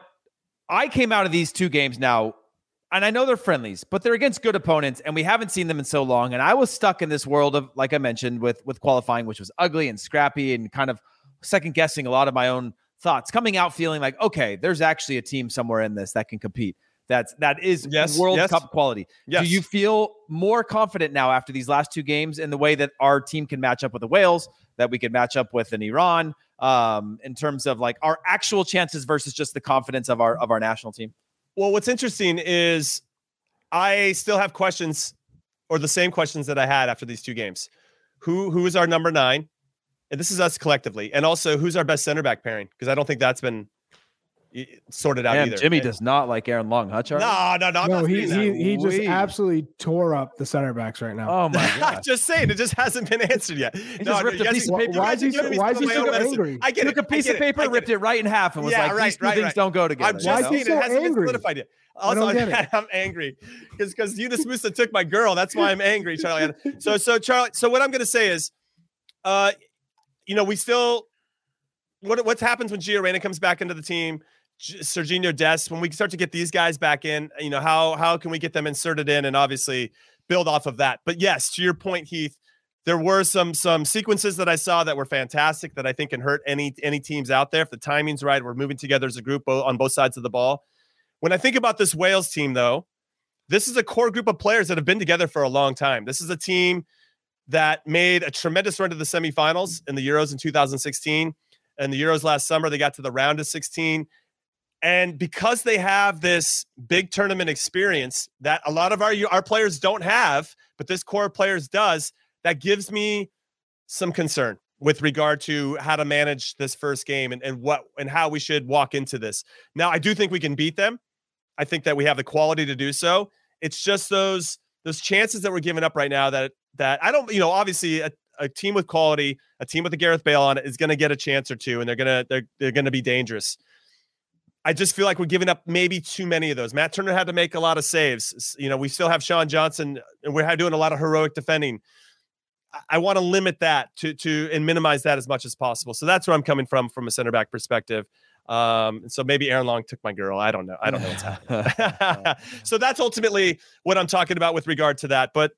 I came out of these two games now, and I know they're friendlies, but they're against good opponents, and we haven't seen them in so long. And I was stuck in this world of, like I mentioned, with with qualifying, which was ugly and scrappy, and kind of second guessing a lot of my own thoughts coming out feeling like okay there's actually a team somewhere in this that can compete. That's that is yes, world yes. cup quality. Yes. do you feel more confident now after these last two games in the way that our team can match up with the wales that we can match up with an iran um, in terms of like our actual chances versus just the confidence of our of our national team? Well what's interesting is i still have questions or the same questions that i had after these two games. Who who is our number nine and this is us collectively. And also, who's our best center back pairing? Because I don't think that's been sorted out either. Jimmy does not like Aaron Long, huh, Charlie? No, no, no. no, he, he, he just absolutely tore up the center backs right now. Oh my (laughs) god! just saying, it just hasn't been answered yet. He no, just ripped a piece of paper. Why is he so, why is he so angry? I get Took a piece of paper, it, ripped it. it right in half, and was yeah, like, right, "These two right, things right. don't go together." I'm just saying, so it hasn't angry? been solidified yet. Also, (laughs) I'm angry because because Yunus Musah took my girl. That's why I'm angry, Charlie. So so Charlie. So what I'm going to say is, uh, you know, we still what what happens when Gio Reyna comes back into the team? Sergiño Dest, when we start to get these guys back in, you know, how how can we get them inserted in and obviously build off of that? But yes, to your point, Heath, there were some some sequences that I saw that were fantastic that I think can hurt any any teams out there if the timing's right. We're moving together as a group on both sides of the ball. When I think about this Wales team, though, this is a core group of players that have been together for a long time. This is a team that made a tremendous run to the semifinals in the Euros in 2016. And the Euros last summer, they got to the round of 16. And because they have this big tournament experience that a lot of our our players don't have, but this core players does, that gives me some concern with regard to how to manage this first game and, and what and how we should walk into this. Now, I do think we can beat them. I think that we have the quality to do so. It's just those those chances that we're giving up right now that that I don't, you know, obviously a, a team with quality, a team with a Gareth Bale on it is going to get a chance or two, and they're gonna they're they're going to be dangerous. I just feel like we're giving up maybe too many of those. Matt Turner had to make a lot of saves. You know, we still have Sean Johnson, and we're doing a lot of heroic defending. I, I want to limit that to to and minimize that as much as possible. So that's where I'm coming from from a center back perspective. Um, so maybe Aaron Long took my girl. I don't know. I don't know what's happening. (laughs) (laughs) so that's ultimately what I'm talking about with regard to that. But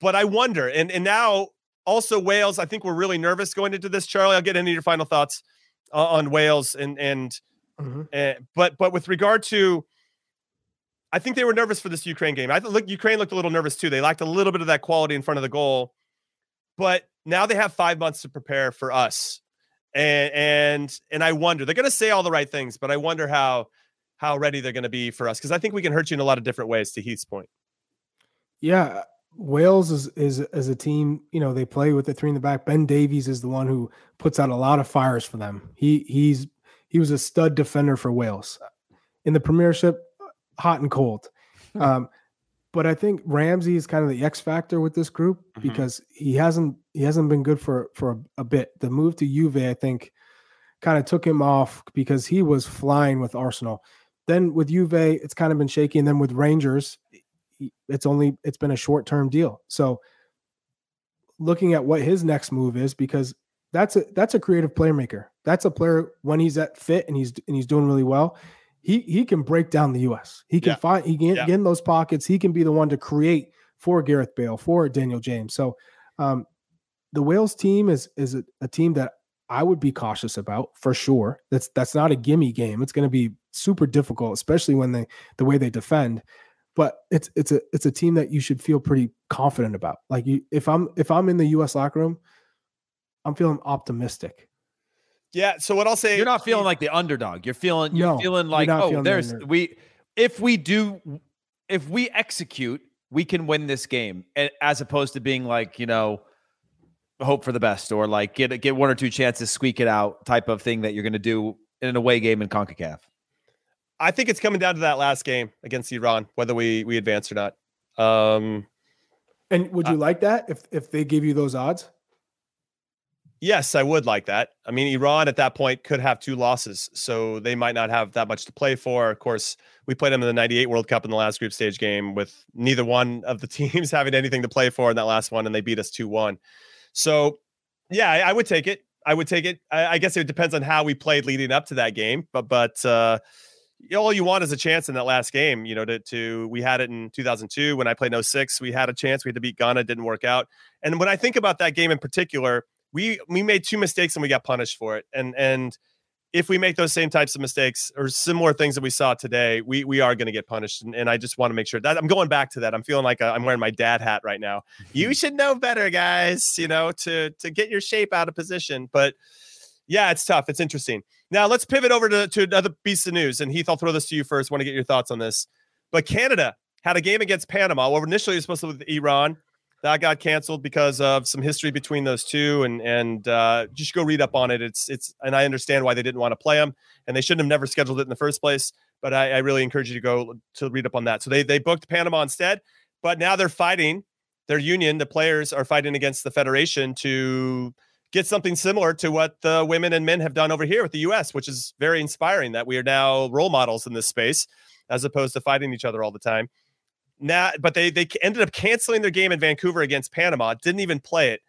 but I wonder, and and now also Wales. I think we're really nervous going into this. Charlie, I'll get into your final thoughts uh, on Wales and and, mm-hmm. uh, but but with regard to. I think they were nervous for this Ukraine game. I look Ukraine looked a little nervous too. They lacked a little bit of that quality in front of the goal. But now they have 5 months to prepare for us. And and and I wonder. They're going to say all the right things, but I wonder how how ready they're going to be for us because I think we can hurt you in a lot of different ways to Heath's point. Yeah, Wales is is as a team, you know, they play with the three in the back. Ben Davies is the one who puts out a lot of fires for them. He he's he was a stud defender for Wales in the Premiership, hot and cold. Hmm. Um, but I think Ramsey is kind of the X factor with this group mm-hmm. because he hasn't he hasn't been good for for a, a, bit. The move to Juve, I think, kind of took him off because he was flying with Arsenal. Then with Juve, it's kind of been shaky, and then with Rangers, it's only it's been a short term deal. So looking at what his next move is because that's a that's a creative playmaker. That's a player when he's at fit and he's and he's doing really well. He he can break down the U.S. He can yeah. find he can yeah. get in those pockets. He can be the one to create for Gareth Bale for Daniel James. So um, the Wales team is is a, a team that I would be cautious about for sure. That's that's not a gimme game. It's going to be super difficult, especially when they the way they defend. But it's it's a it's a team that you should feel pretty confident about. Like you, if I'm if I'm in the U.S. locker room, I'm feeling optimistic. Yeah. So what I'll say, you're not feeling like the underdog. You're feeling you're no, feeling like oh, feeling there's the we if we do if we execute, we can win this game, as opposed to being like you know hope for the best or like get get one or two chances, squeak it out type of thing that you're going to do in an away game in Concacaf. I think it's coming down to that last game against Iran, whether we we advance or not. Um, and would you uh, like that if if they give you those odds? Yes, I would like that. I mean, Iran at that point could have two losses, so they might not have that much to play for. Of course, we played them in the 98 World Cup in the last group stage game with neither one of the (laughs) teams having anything to play for in that last one, and they beat us 2 1. So, yeah, I, I, would take it. I would take it. I, I, guess it depends on how we played leading up to that game, but, but, uh, all you want is a chance in that last game. You know, to to we had it in 2002 when I played no 06. We had a chance. We had to beat Ghana. Didn't work out. And when I think about that game in particular, we we made two mistakes and we got punished for it. And and if we make those same types of mistakes or similar things that we saw today, we we are going to get punished. And, and, I just want to make sure that I'm going back to that. I'm feeling like uh, i am wearing my dad hat right now. You (laughs) should know better, guys. You know to to get your shape out of position. But yeah, it's tough. It's interesting. Now let's pivot over to to another piece of news. And Heath, I'll throw this to you first. Want to get your thoughts on this. But Canada had a game against Panama. Well, initially it was supposed to be with Iran that got canceled because of some history between those two and and uh, just go read up on it it's it's and i understand why they didn't want to play them and they shouldn't have never scheduled it in the first place but i, I really encourage you to go to read up on that so they they booked panama instead but now they're fighting their union the players are fighting against the federation to get something similar to what the women and men have done over here with the us which is very inspiring that we are now role models in this space as opposed to fighting each other all the time now, but they they ended up canceling their game in Vancouver against Panama. Didn't even play it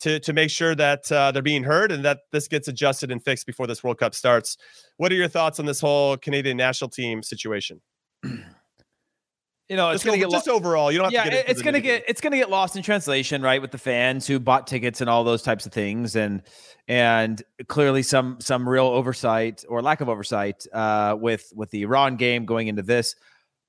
to to make sure that uh, they're being heard and that this gets adjusted and fixed before this World Cup starts. What are your thoughts on this whole Canadian national team situation? (clears throat) You know, it's just, gonna get just lo- overall. You don't have yeah, it's gonna get it's gonna get lost in translation, right? With the fans who bought tickets and all those types of things, and and clearly some some real oversight or lack of oversight uh, with with the Iran game going into this.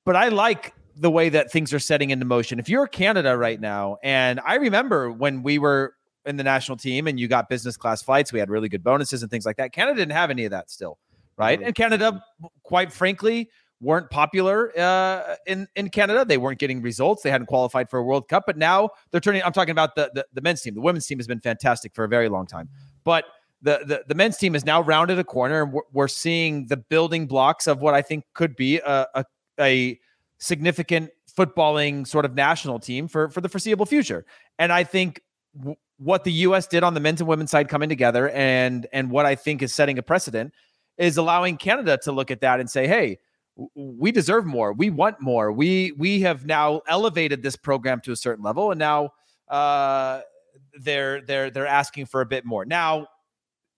But I like the way that things are setting into motion. If you're Canada right now, and I remember when we were in the national team and you got business class flights, we had really good bonuses and things like that. Canada didn't have any of that still, right? And Canada, quite frankly, weren't popular uh, in in Canada. They weren't getting results. They hadn't qualified for a World Cup, but now they're turning. I'm talking about the the, the men's team. The women's team has been fantastic for a very long time, but the, the, the men's team has now rounded a corner and we're, we're, seeing the building blocks of what I think could be a, a, a significant footballing sort of national team for for the foreseeable future. And I think w- what the U.S. did on the men's and women's side coming together, and and what I think is setting a precedent, is allowing Canada to look at that and say, hey. We deserve more. We want more. We we have now elevated this program to a certain level, and now uh, they're they're they're asking for a bit more. Now,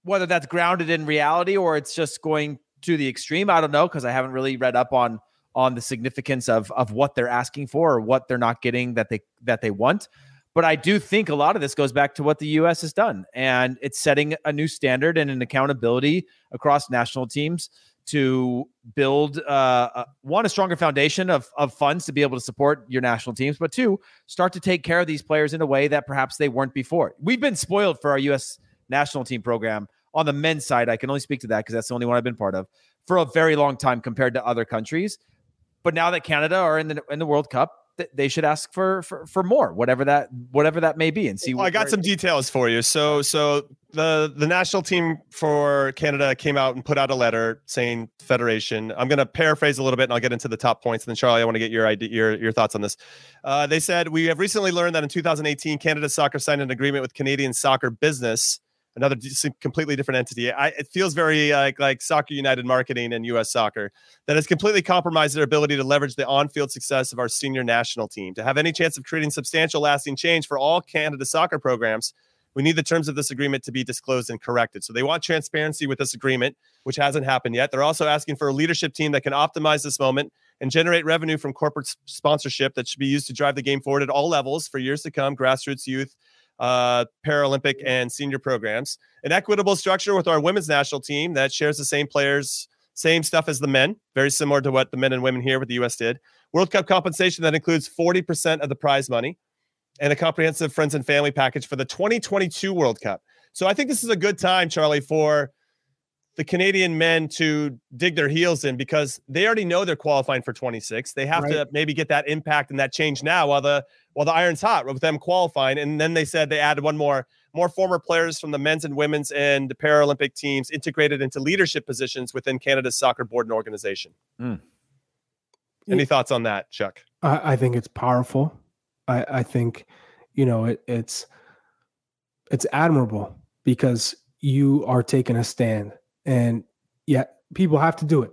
whether that's grounded in reality or it's just going to the extreme, I don't know because I haven't really read up on on the significance of of what they're asking for or what they're not getting that they that they want. But I do think a lot of this goes back to what the U.S. has done, and it's setting a new standard and an accountability across national teams to build uh, one a stronger foundation of of funds to be able to support your national teams, but two start to take care of these players in a way that perhaps they weren't before. We've been spoiled for our U.S. national team program on the men's side. I can only speak to that because that's the only one I've been part of for a very long time compared to other countries. But now that Canada are in the in the World Cup, they should ask for, for for more, whatever that whatever that may be, and see. Well, I got some details for you. So so the the national team for Canada came out and put out a letter saying federation. I'm going to paraphrase a little bit, and I'll get into the top points. And then Charlie, I want to get your idea, your your thoughts on this. Uh, they said we have recently learned that in 2018, Canada Soccer signed an agreement with Canadian Soccer Business another completely different entity. I, it feels very uh, like like Soccer United marketing and U.S. Soccer that has completely compromised their ability to leverage the on-field success of our senior national team to have any chance of creating substantial, lasting change for all Canada soccer programs. We need the terms of this agreement to be disclosed and corrected. So they want transparency with this agreement, which hasn't happened yet. They're also asking for a leadership team that can optimize this moment and generate revenue from corporate sponsorship that should be used to drive the game forward at all levels for years to come, grassroots youth, uh, Paralympic and senior programs. An equitable structure with our women's national team that shares the same players, same stuff as the men, very similar to what the men and women here with the U.S. did. World Cup compensation that includes 40% of the prize money and a comprehensive friends and family package for the 2022 World Cup. So I think this is a good time, Charlie, for the Canadian men to dig their heels in because they already know they're qualifying for 26. They have right. to maybe get that impact and that change now while the while the iron's hot with them qualifying. And then they said they added one more more former players from the men's and women's and the Paralympic teams integrated into leadership positions within Canada's soccer board and organization. Mm. Any yeah. thoughts on that, Chuck? I, I think it's powerful. I, I think, you know, it, it's it's admirable because you are taking a stand and yet people have to do it.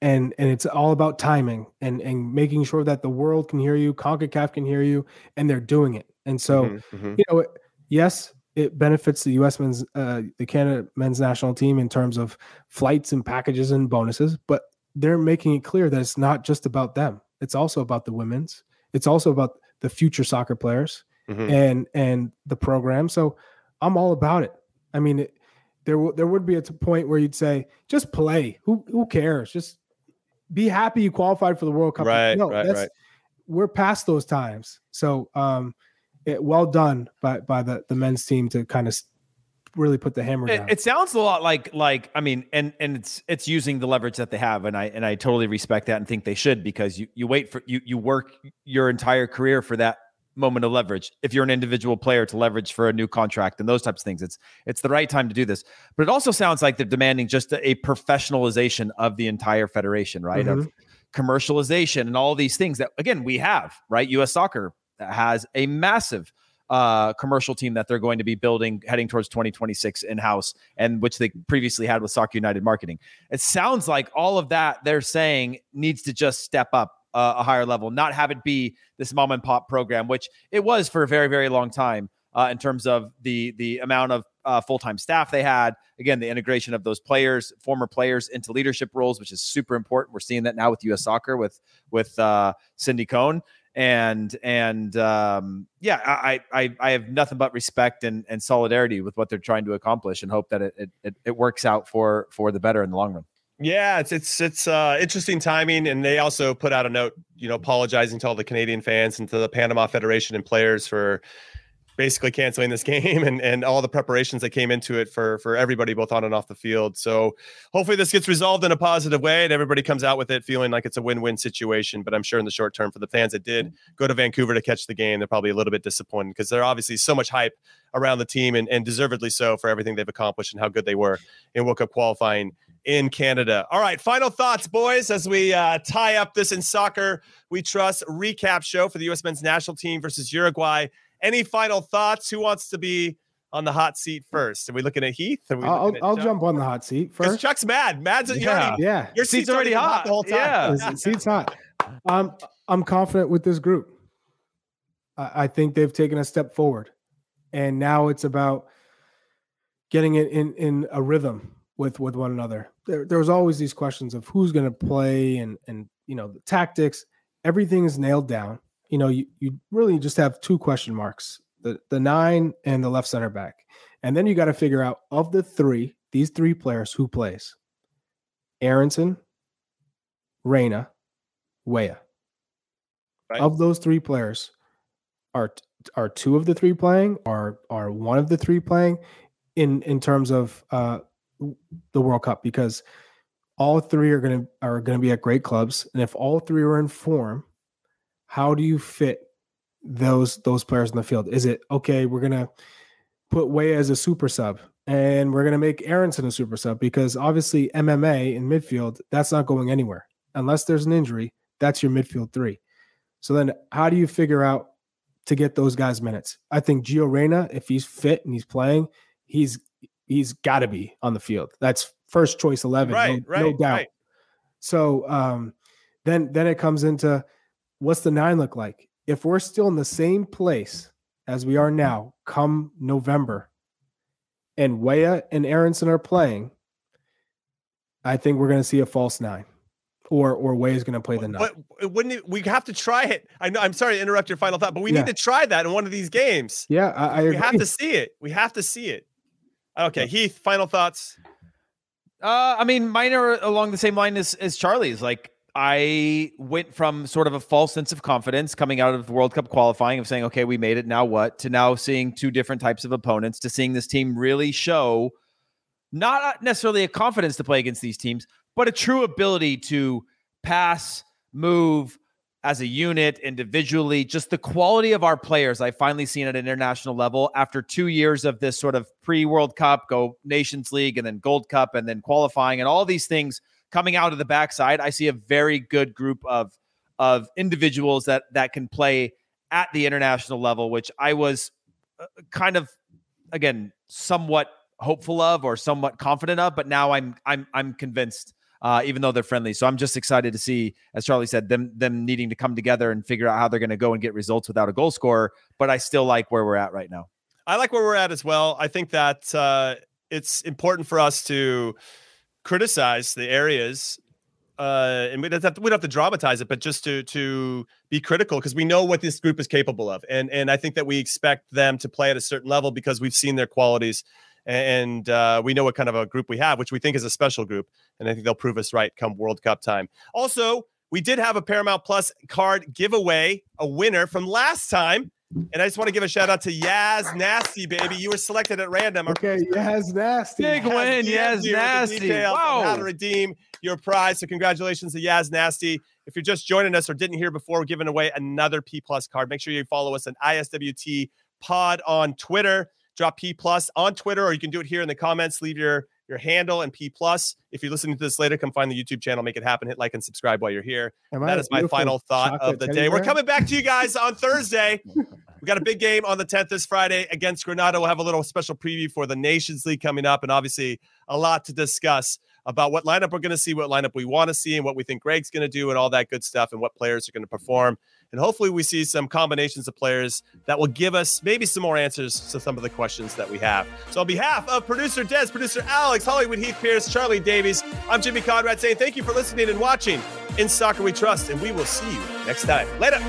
And and it's all about timing and and making sure that the world can hear you concacaf can hear you and they're doing it. And so mm-hmm, mm-hmm. you know yes it benefits the us men's uh, the canada men's national team in terms of flights and packages and bonuses but they're making it clear that it's not just about them. It's also about the women's. It's also about the future soccer players mm-hmm. and and the program. So i'm all about it. I mean it, there w- there would be a point where you'd say, just play. Who who cares? Just be happy you qualified for the World Cup. Right, no, right, right. We're past those times. So, um, it, well done by by the the men's team to kind of really put the hammer down. It, it, sounds a lot like like I mean, and and it's it's using the leverage that they have, and I and I totally respect that and think they should because you you wait for you you work your entire career for that moment of leverage if you're an individual player to leverage for a new contract and those types of things it's it's the right time to do this but it also sounds like they're demanding just a, professionalization of the entire federation right mm-hmm. of commercialization and all these things that again we have right us soccer has a massive uh, commercial team that they're going to be building heading towards 2026 in house, and which they previously had with Soccer United Marketing. It sounds like all of that they're saying needs to just step up uh, a higher level, not have it be this mom and pop program, which it was for a very, very long time uh, in terms of the the amount of uh, full time staff they had. Again, the integration of those players, former players, into leadership roles, which is super important. We're seeing that now with U.S. Soccer with with uh, Cindy Cone, and and um, yeah, I, I I have nothing but respect and, and solidarity with what they're trying to accomplish, and hope that it, it it works out for for the better in the long run. Yeah, it's it's it's uh, interesting timing, and they also put out a note, you know, apologizing to all the Canadian fans and to the Panama Federation and players for basically canceling this (laughs) game and and all the preparations that came into it for for everybody both on and off the field. So hopefully this gets resolved in a positive way and everybody comes out with it feeling like it's a win-win situation. But I'm sure in the short term for the fans that did go to Vancouver to catch the game, they're probably a little bit disappointed because they're obviously so much hype around the team and, and deservedly so for everything they've accomplished and how good they were in World Cup qualifying in Canada. All right, final thoughts, boys, as we uh, tie up this in soccer we trust recap show for the U.S. men's national team versus Uruguay. Any final thoughts? Who wants to be on the hot seat first? Are we looking at Heath? I'll, I'll jump on the hot seat first. Chuck's mad. Mad's yeah, already, yeah. Your seat's, seat's already hot. hot the whole time. Yeah, seat's hot. Um, I'm confident with this group. I, I think they've taken a step forward, and now it's about getting it in in a rhythm with with one another. There, there was always these questions of who's going to play and and you know the tactics. Everything is nailed down. You know, you you really just have two question marks: the the nine and the left center back, and then you got to figure out of the three, these three players, who plays. Aaronson, Reyna, Weah. Right. Of those three players, are are two of the three playing? Are are one of the three playing? In in terms of uh, the World Cup because all three are going to are going to be at great clubs, and if all three are in form, how do you fit those those players in the field? Is it okay? We're gonna put Weah as a super sub, and we're gonna make Aaronson a super sub because obviously MMA in midfield that's not going anywhere unless there's an injury. That's your midfield three. So then, how do you figure out to get those guys minutes? I think Gio Reyna, if he's fit and he's playing, he's he's got to be on the field. That's first choice 11, right, no, right, no doubt. Right. So um, then then it comes into what's the nine look like? If we're still in the same place as we are now, come November, and Weah and Aaronson are playing, I think we're going to see a false nine, or or Weah is going to play the nine. But wouldn't it, we have to try it? I know. I'm sorry to interrupt your final thought, but we Yeah. need to try that in one of these games. Yeah, I, I We agree. have to see it. We have to see it. Okay, Heath. Final thoughts. Uh, I mean, mine are along the same line as, as Charlie's. Like, I went from sort of a false sense of confidence coming out of the World Cup qualifying of saying, okay, we made it. Now what? To now seeing two different types of opponents, to seeing this team really show not necessarily a confidence to play against these teams, but a true ability to pass, move as a unit, individually. Just the quality of our players I finally seen at an international level after two years of this sort of pre World Cup, go Nations League, and then Gold Cup, and then qualifying, and all these things coming out of the backside. I see a very good group of of individuals that that can play at the international level, which I was uh, kind of again somewhat hopeful of or somewhat confident of, but now I'm I'm I'm convinced. Uh, even though they're friendly, so I'm just excited to see, as Charlie said, them them needing to come together and figure out how they're going to go and get results without a goal scorer. But I still like where we're at right now. I like where we're at as well. I think that uh, it's important for us to criticize the areas, uh, and we don't have we don't have to dramatize it, but just to to be critical because we know what this group is capable of, and and I think that we expect them to play at a certain level because we've seen their qualities, and uh, we know what kind of a group we have, which we think is a special group, and I think they'll prove us right come World Cup time. Also, we did have a Paramount Plus card giveaway, a winner from last time. And I just want to give a shout out to Yaz Nasty, baby. You were selected at random. Okay, yes, nasty. Big win, Yaz you with the Nasty. details on How to redeem your prize. So congratulations to Yaz Nasty. If you're just joining us or didn't hear before, we're giving away another P Plus card. Make sure you follow us on ISWT Pod on Twitter. Drop P Plus on Twitter, or you can do it here in the comments. Leave your your handle and P Plus. If you're listening to this later, come find the YouTube channel. Make it happen. Hit like and subscribe while you're here. Am That is my final thought of the day. We're coming back to you guys on (laughs) Thursday. We got a big game on the 10th this Friday against Grenada. We'll have a little special preview for the Nations League coming up, and obviously a lot to discuss about what lineup we're going to see, what lineup we want to see, and what we think Greg's going to do, and all that good stuff, and what players are going to perform. And hopefully, we see some combinations of players that will give us maybe some more answers to some of the questions that we have. So, on behalf of producer Des, producer Alex, Hollywood Heath Pearce, Charlie Davies, I'm Jimmy Conrad saying thank you for listening and watching. In Soccer We Trust, and we will see you next time. Later.